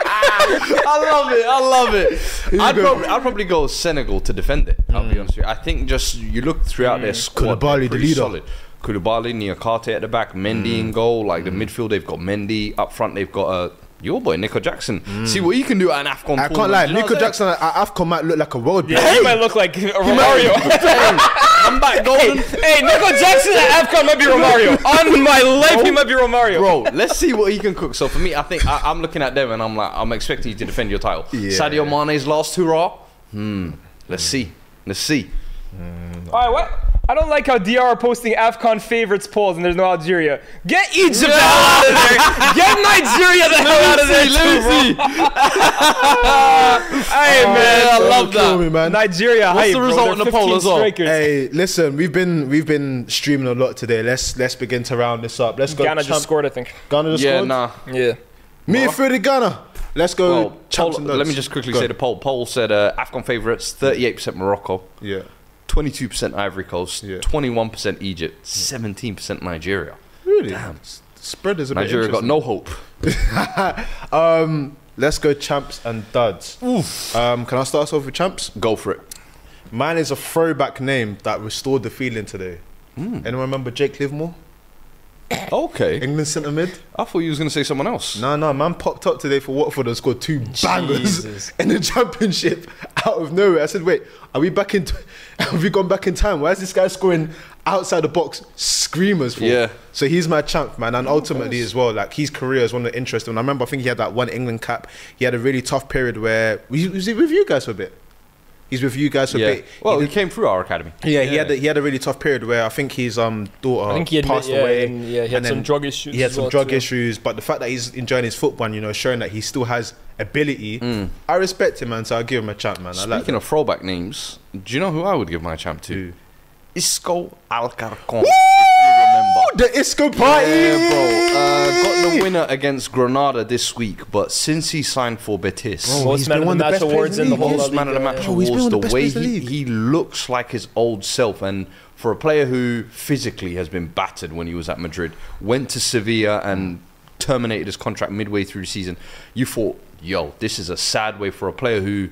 I love it. I love it. I'd probably, I'd probably go Senegal to defend it. I'll be mm. honest with you. I think just you look throughout their mm. squad. Koulibaly, they're the pretty leader. Solid. Koulibaly, Niakhaté at the back, Mendy in mm. goal. Like the midfield, they've got Mendy up front. They've got uh, your boy Nico Jackson. See what he can do at an Afcon. I can't tournament. lie, You know Nico what I'm Jackson at Afcon might look like a world beater. Yeah, he might look like Romario. I'm back golden. hey, Nico Jackson at AFCON might be Romario. On my life, he might be Romario. Bro, let's see what he can cook. So for me, I think I, I'm looking at them and I'm like, I'm expecting you to defend your title. Yeah. Sadio Mane's last hurrah. Hmm. Let's see. Let's see. All right, what? I don't like how DR are posting AFCON favorites polls and there's no Algeria. Get Egypt the hell out of there. Get Nigeria the hell out of there. too, bro. Hey, man. I love that. me, man. Nigeria, What's hype, the bro. result They're in the poll as well? strikers. Hey, listen, we've been we've been streaming a lot today. Let's let's begin to round this up. Let's go. Ghana champ- just scored, I think. Ghana just Yeah, scored. nah. Yeah. Me for the Ghana. Let's go. Well, poll, let me just quickly Go. say the poll. Poll said uh, AFCON favourites 38% Morocco, Yeah. 22% Ivory Coast, Yeah. 21% Egypt, 17% Nigeria. Really? Damn. Spread is a Nigeria bit got no hope. Um, let's go champs and duds. Um, can I start us off with champs? Go for it. Mine is a throwback name that restored the feeling today. Hmm. Anyone remember Jake Livermore? Okay. England centre mid? I thought you was going to say someone else. No, no, man popped up today for Watford and scored two bangers Jesus. in the championship out of nowhere. I said, wait, are we back in? T- have we gone back in time? Why is this guy scoring outside the box screamers for? Yeah. So he's my champ, man, and ultimately as well, like his career is one of the interesting. I remember, I think he had that one England cap. He had a really tough period where was he, was he with you guys for a bit? He's with you guys for Yeah. a bit. Well, He he came through our academy. yeah, he had a, he had a really tough period where I think his um daughter I think he admit- passed yeah, away. and, yeah, he had and some then drug issues He had some well, drug too. issues, but the fact that he's enjoying his football, you know, showing that he still has ability, I respect him, man. So I'll give him a chance, man. I like Speaking that. of throwback names, do you know who I would give my champ to? Who? Isco Alarcón. If you remember. The Isco party, Yeah, bro. Uh, got the winner against Granada this week, but since he signed for Betis, Bro, Most he's man been of one the of the match best awards players in in the the whole league. La most man of the Liga, match yeah. Bro, he's been awards, one the of the best way players in the he, league. he looks like his old self, and for a player who physically has been battered when he was at Madrid, went to Sevilla and terminated his contract midway through the season, you thought, yo, this is a sad way for a player who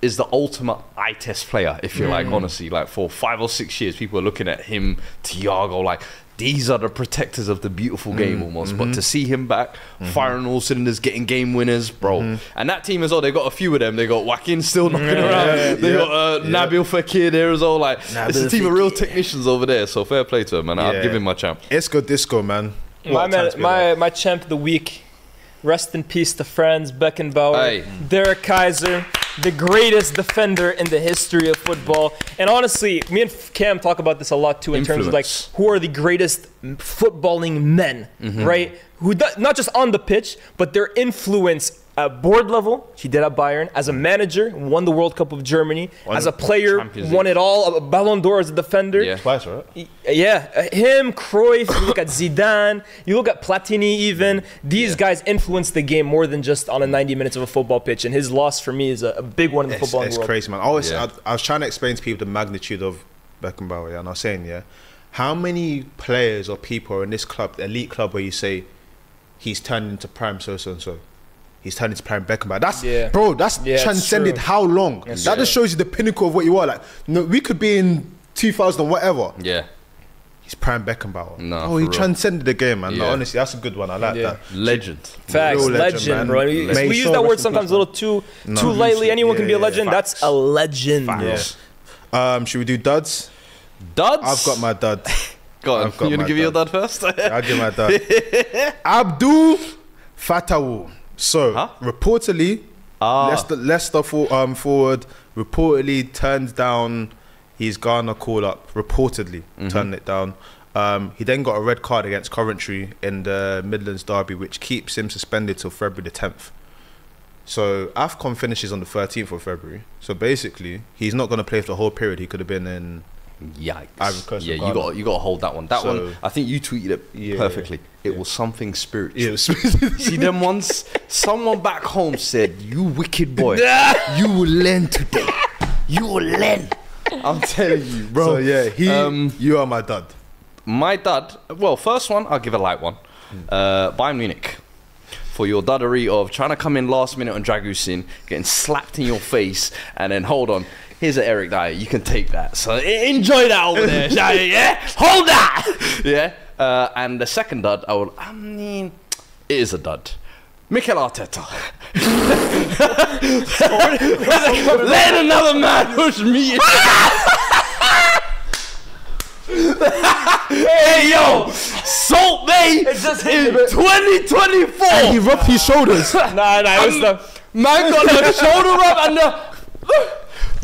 is the ultimate eye test player, if you Mm. like, honestly. Like for five or six years, people are looking at him, Thiago, like these are the protectors of the beautiful Mm. game almost. Mm-hmm. But to see him back, firing all cylinders, getting game winners, bro. Mm-hmm. And that team as well, they got a few of them. They got Joaquin still knocking around. yeah, they yeah, got uh, yeah. Nabil Fekir there as well. Like it's a Nabil team of real technicians over there. So fair play to him, man. I'll give him my champ. Isco disco, man. My What a time man, my my champ of the week. Rest in peace to Franz Beckenbauer, Aye. Der Kaiser, the greatest defender in the history of football. And honestly, me and Cam talk about this a lot too in terms of like who are the greatest footballing men, Mm-hmm. right? Who not just on the pitch, but their influence at board level. He did at Bayern as a manager, won the World Cup of Germany. as a player, Champions won it all. A Ballon d'Or as a defender. Yeah. Twice, right? Yeah, uh, him, Cruyff. You look at Zidane. You look at Platini. Even these guys influence the game more than just on a 90 minutes of a football pitch. And his loss for me is a, a big one in the It's, football it's world. It's crazy, man. I, always, Yeah. I, I was trying to explain to people the magnitude of Beckenbauer, yeah, and I was saying, yeah, how many players or people are in this club, the elite club, where you say he's turned into prime so so and so. He's turned into prime Beckenbauer. That's Yeah. bro. That's Yeah, transcended how long? Yes, that just shows you the pinnacle of what you are. Like, no, we could be in 2000 whatever. Yeah. He's prime Beckenbauer. No, oh, he real. transcended the game, man. Like, Yeah. honestly, that's a good one. I like Yeah. that. Legend. Facts, Real legend, legend, bro. We, May we use so that word sometimes a little too No. too lightly. Anyone can be a legend. yeah, That's a legend. Facts. Um, should we do duds? Duds. I've got my dud. Go on. I've You gonna give me your dud. dud first? I'll give my dud. Abdul Fatawu. So Huh? reportedly, Ah. Leicester, Leicester for, um, forward reportedly turned down his Ghana call up. Reportedly Mm-hmm. turned it down. Um, he then got a red card against Coventry in the Midlands derby, which keeps him suspended till February the 10th. So AFCON finishes on the 13th of February. So basically, he's not going to play for the whole period. He could have been in. Yikes. Yeah, you got you got to hold that one. That So- one, I think you tweeted it Yeah. perfectly. It was something spiritual. Yeah, See them once. Someone back home said, "You wicked boy, you will learn today. You will learn." I'm telling you, bro. So yeah, he. Um, you are my dad. My dad. Well, first one, I'll give a light one. Uh, Bayern Munich. For your duddery of trying to come in last minute on Dragusin, getting slapped in your face, and then hold on. Here's an Eric Dier. You can take that. So enjoy that over there. shall you? yeah, hold that. Yeah. Uh, and the second dud, I will. I mean, it is a dud. Mikel Arteta. Let another man push me. hey yo, Salt Bae in 2024. He rubbed his shoulders. Nah, nah, it was the. Man got the shoulder rub and the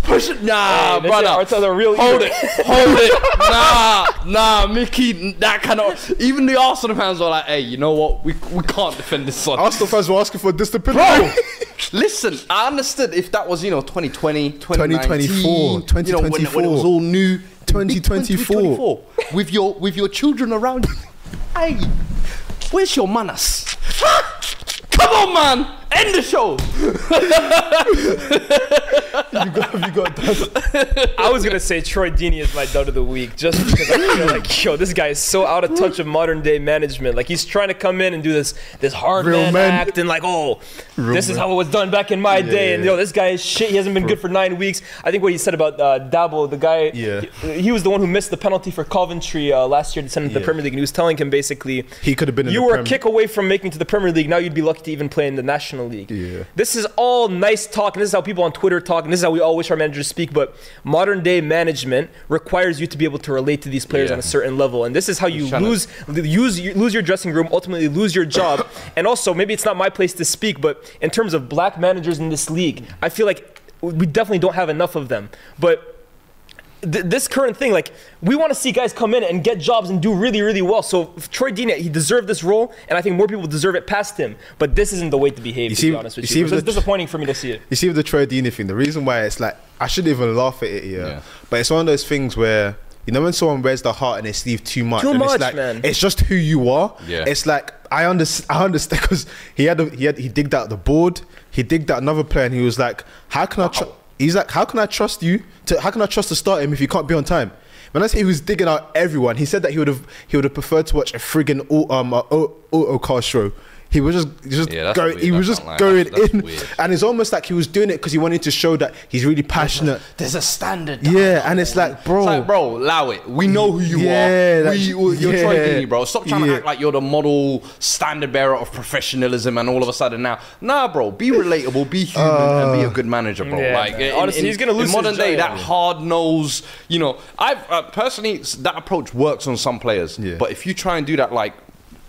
push it. Nah, Hey, brother. Arteta's a real Hold eater. it, hold it. Nah, nah, Mickey. That kind of. Even the Arsenal fans were like, "Hey, you know what? We we can't defend this son." Arsenal fans were asking for a discipline. Bro, listen, I understood if that was, you know, 2020, 2019, 2024, you know, when, when it 2024. was all new. 2024. 2024, with your with your children around you. Hey, where's your manners? Come on, man! End the show. you got, you got dud. I was gonna say Troy Deeney is my dud of the week, just because I feel like, yo, this guy is so out of touch of modern day management. Like he's trying to come in and do this this hard Real man, men. act and like, oh, this is how it was done back in my day. And yeah. yo, this guy is shit. He hasn't been good for nine weeks. I think what he said about uh, Dabo, the guy, Yeah. he, he was the one who missed the penalty for Coventry uh, last year to send him to the Premier League, and he was telling him basically, He could have been you the were Prem. a kick away from making it to the Premier League. Now you'd be lucky to even play in the National League. Yeah. This is all nice talk, and this is how people on Twitter talk, and this is how we all wish our managers speak. But modern day management requires you to be able to relate to these players Yeah. on a certain level, and this is how you lose use lose your dressing room, ultimately lose your job. and also, maybe it's not my place to speak, but in terms of black managers in this league, I feel like we definitely don't have enough of them. But th- this current thing, like we want to see guys come in and get jobs and do really, really well. So if Troy Deeney, he deserved this role, and I think more people deserve it past him. But this isn't the way to behave. You to see- be honest with you you, see It was with the- disappointing for me to see it. You see with the Troy Deeney thing, the reason why it's like I shouldn't even laugh at it, yeah. Yeah. But it's one of those things where you know when someone wears their heart in their sleeve too much, Too and much, it's like man. it's just who you are. Yeah. It's like I understand. I understand because he had a, he had he digged out the board. He digged out another player, and he was like, "How can I?" Tr-? He's like, "How can I trust you? To how can I trust to start him if you can't be on time?" When I say he was digging out everyone, he said that he would have he would have preferred to watch a friggin' um auto car show He was just just Yeah, going. weird, He was just can't lie. going That's- that's in, weird. and it's almost like he was doing it because he wanted to show that he's really passionate. There's a standard. Yeah, and it's like, bro, It's like, bro, allow it. We know who you Yeah, are. like, we, you're yeah. Troy Deeney, bro. Stop trying to act like you're the model standard bearer of professionalism, and all of a sudden now, nah, bro. Be relatable, be human, and Uh, be a good manager, bro. Yeah, like, in- Honestly, in- he's gonna lose in modern his day. job. That hard nose, you know, I've uh, personally that approach works on some players, Yeah. but if you try and do that like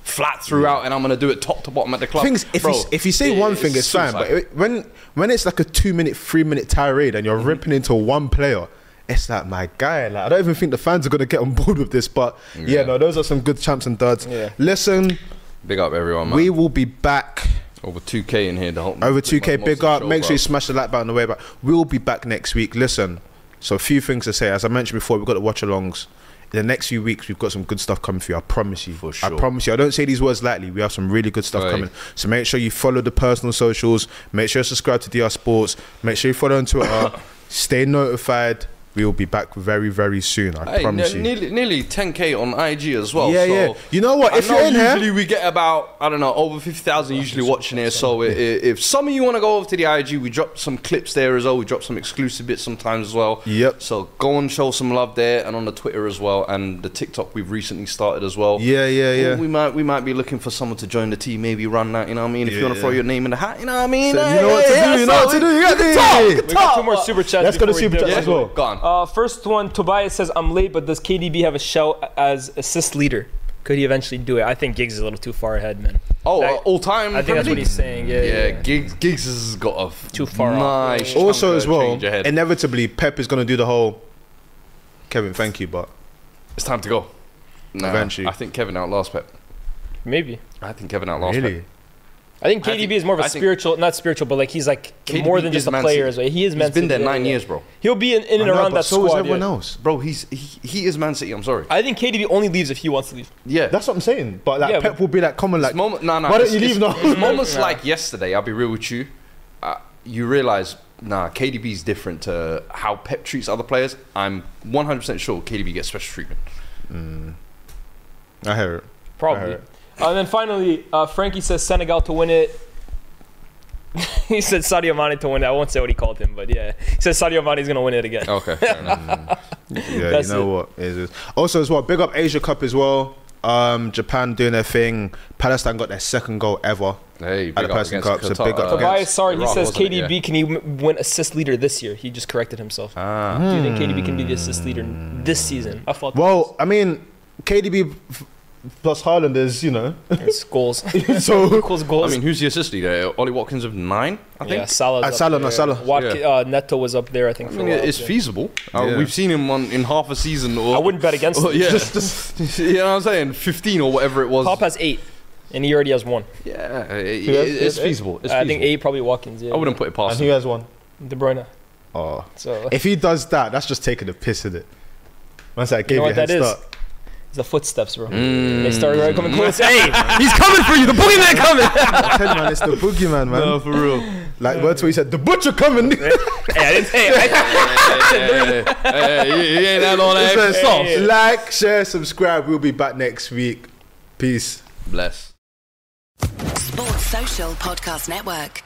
flat throughout, and I'm gonna do it top to bottom at the club. things if bro, you if you say it- one thing, it's fine. But it- when when it's like a two minute, three minute tirade, and you're mm-hmm. ripping into one player. It's like my guy. Like I don't even think the fans are gonna get on board with this. But yeah, Yeah. no, those are some good champs and duds. Yeah. Listen, big up everyone, man. we will be back over 2k in here. The whole over 2k. Big up. show, Make sure you smash the like button on the way back. We'll be back next week. Listen, so a few things to say. As I mentioned before, we've got the watch alongs. The next few weeks, we've got some good stuff coming for you. I promise you. For sure. I promise you. I don't say these words lightly. We have some really good stuff Right. coming. So make sure you follow the personal socials. Make sure you subscribe to DR Sports. Make sure you follow on Twitter. Stay notified. We will be back very, very soon. I Hey, promise ne- you. nearly, nearly 10k on IG as well. Yeah, so yeah. You know what? I If know you're in here- usually we get about I don't know over 50,000 usually watching here. So i- i- if some of you want to go over to the IG, we drop some clips there as well. We drop some exclusive bits sometimes as well. Yep. So go and show some love there and on the Twitter as well and the TikTok we've recently started as well. Yeah, yeah, yeah. We might we might be looking for someone to join the team, maybe run that. You know what I mean? If you want to throw your name in the hat, you know what I mean? So you know what to hey, do, you know what to do, you got to talk, do. we We got two more super chats. Let's go to super dip. chats as well. Go on. Uh, first one, Tobias says, "I'm late, but does KDB have a shell as assist leader? Could he eventually do it? I think Giggs is a little too far ahead, man. Oh, That- uh, all time. I think that's what he's saying. Yeah, Yeah, yeah. yeah. Giggs, Giggs has got a f- Too far nice Yeah. also, as well, inevitably, Pep is going to do the whole. Kevin, thank you, but it's time to go. Nah, Eventually. I think Kevin outlasts Pep. Maybe. I think Kevin outlasts really, Pep. I think I KDB think- is more of a I think- spiritual, not spiritual, but like he's like KDB more than just a Man player. City. As well. He is He's Man been there nine yeah. years, bro. He'll be in, in and know, around but that so is squad. everyone yeah. else. Bro, he's he, he is Man City. I'm sorry. I think KDB only leaves if he wants to leave. Yeah. That's what I'm saying. But like Yeah, Pep but- will be like, common like, moment, no, no. why don't you leave now? It's moments like yesterday. I'll be real with you. Uh, you realize, nah, KDB is different to how Pep treats other players. I'm 100% sure KDB gets special treatment. I hear it. Probably. Alright. Uh, and then finally, uh, Frankie says Senegal to win it. he said Sadio Mane to win it. I won't say what he called him, but yeah, he says Sadio Mane is gonna win it again. Okay, fair. Yeah, That's you know it. what it is. Also, as well, big up Asia Cup as well. Um, Japan doing their thing. Palestine got their second goal ever. Hey, At big the up Person against Cup, so big up Uh, against- Tobias, sorry, he Iraq, says? KDB Yeah. can he win assist leader this year? He just corrected himself. Ah. Do you think KDB can be the assist leader this season? I thought Well, I mean, KDB f- plus Haaland is, you know, it's goals. so Equals goals. I mean, who's the assist leader? Ollie Watkins of nine, I think. yeah, Salah's Uh, Salah, no. Salah. Watki- Yeah. uh, Neto was up there, I think. I For mean, a while, it's yeah. feasible. Uh, Yeah. We've seen him on in half a season. Or, I wouldn't bet against or- him. yeah, just, just you know what I'm saying? 15 or whatever it was. Pop has eight, and he already has one. yeah, it- Who has- it's who has feasible. I think eight probably Watkins. Yeah, I wouldn't put it past and him. who has one? De Bruyne. Oh, So if he does that, that's just taking the piss at it. Once I you gave know you, what a head that is? Start. It's the footsteps, bro. Mm. They started right coming close. hey, he's coming for you. The boogeyman coming. I tell you, man, it's the boogeyman, man. No, for real. Like words where he said, "The butcher coming." hey, I didn't say it. hey, hey, he ain't that all that Listen, sauce. Like, share, subscribe. We'll be back next week. Peace. Bless. Sports Social Podcast Network.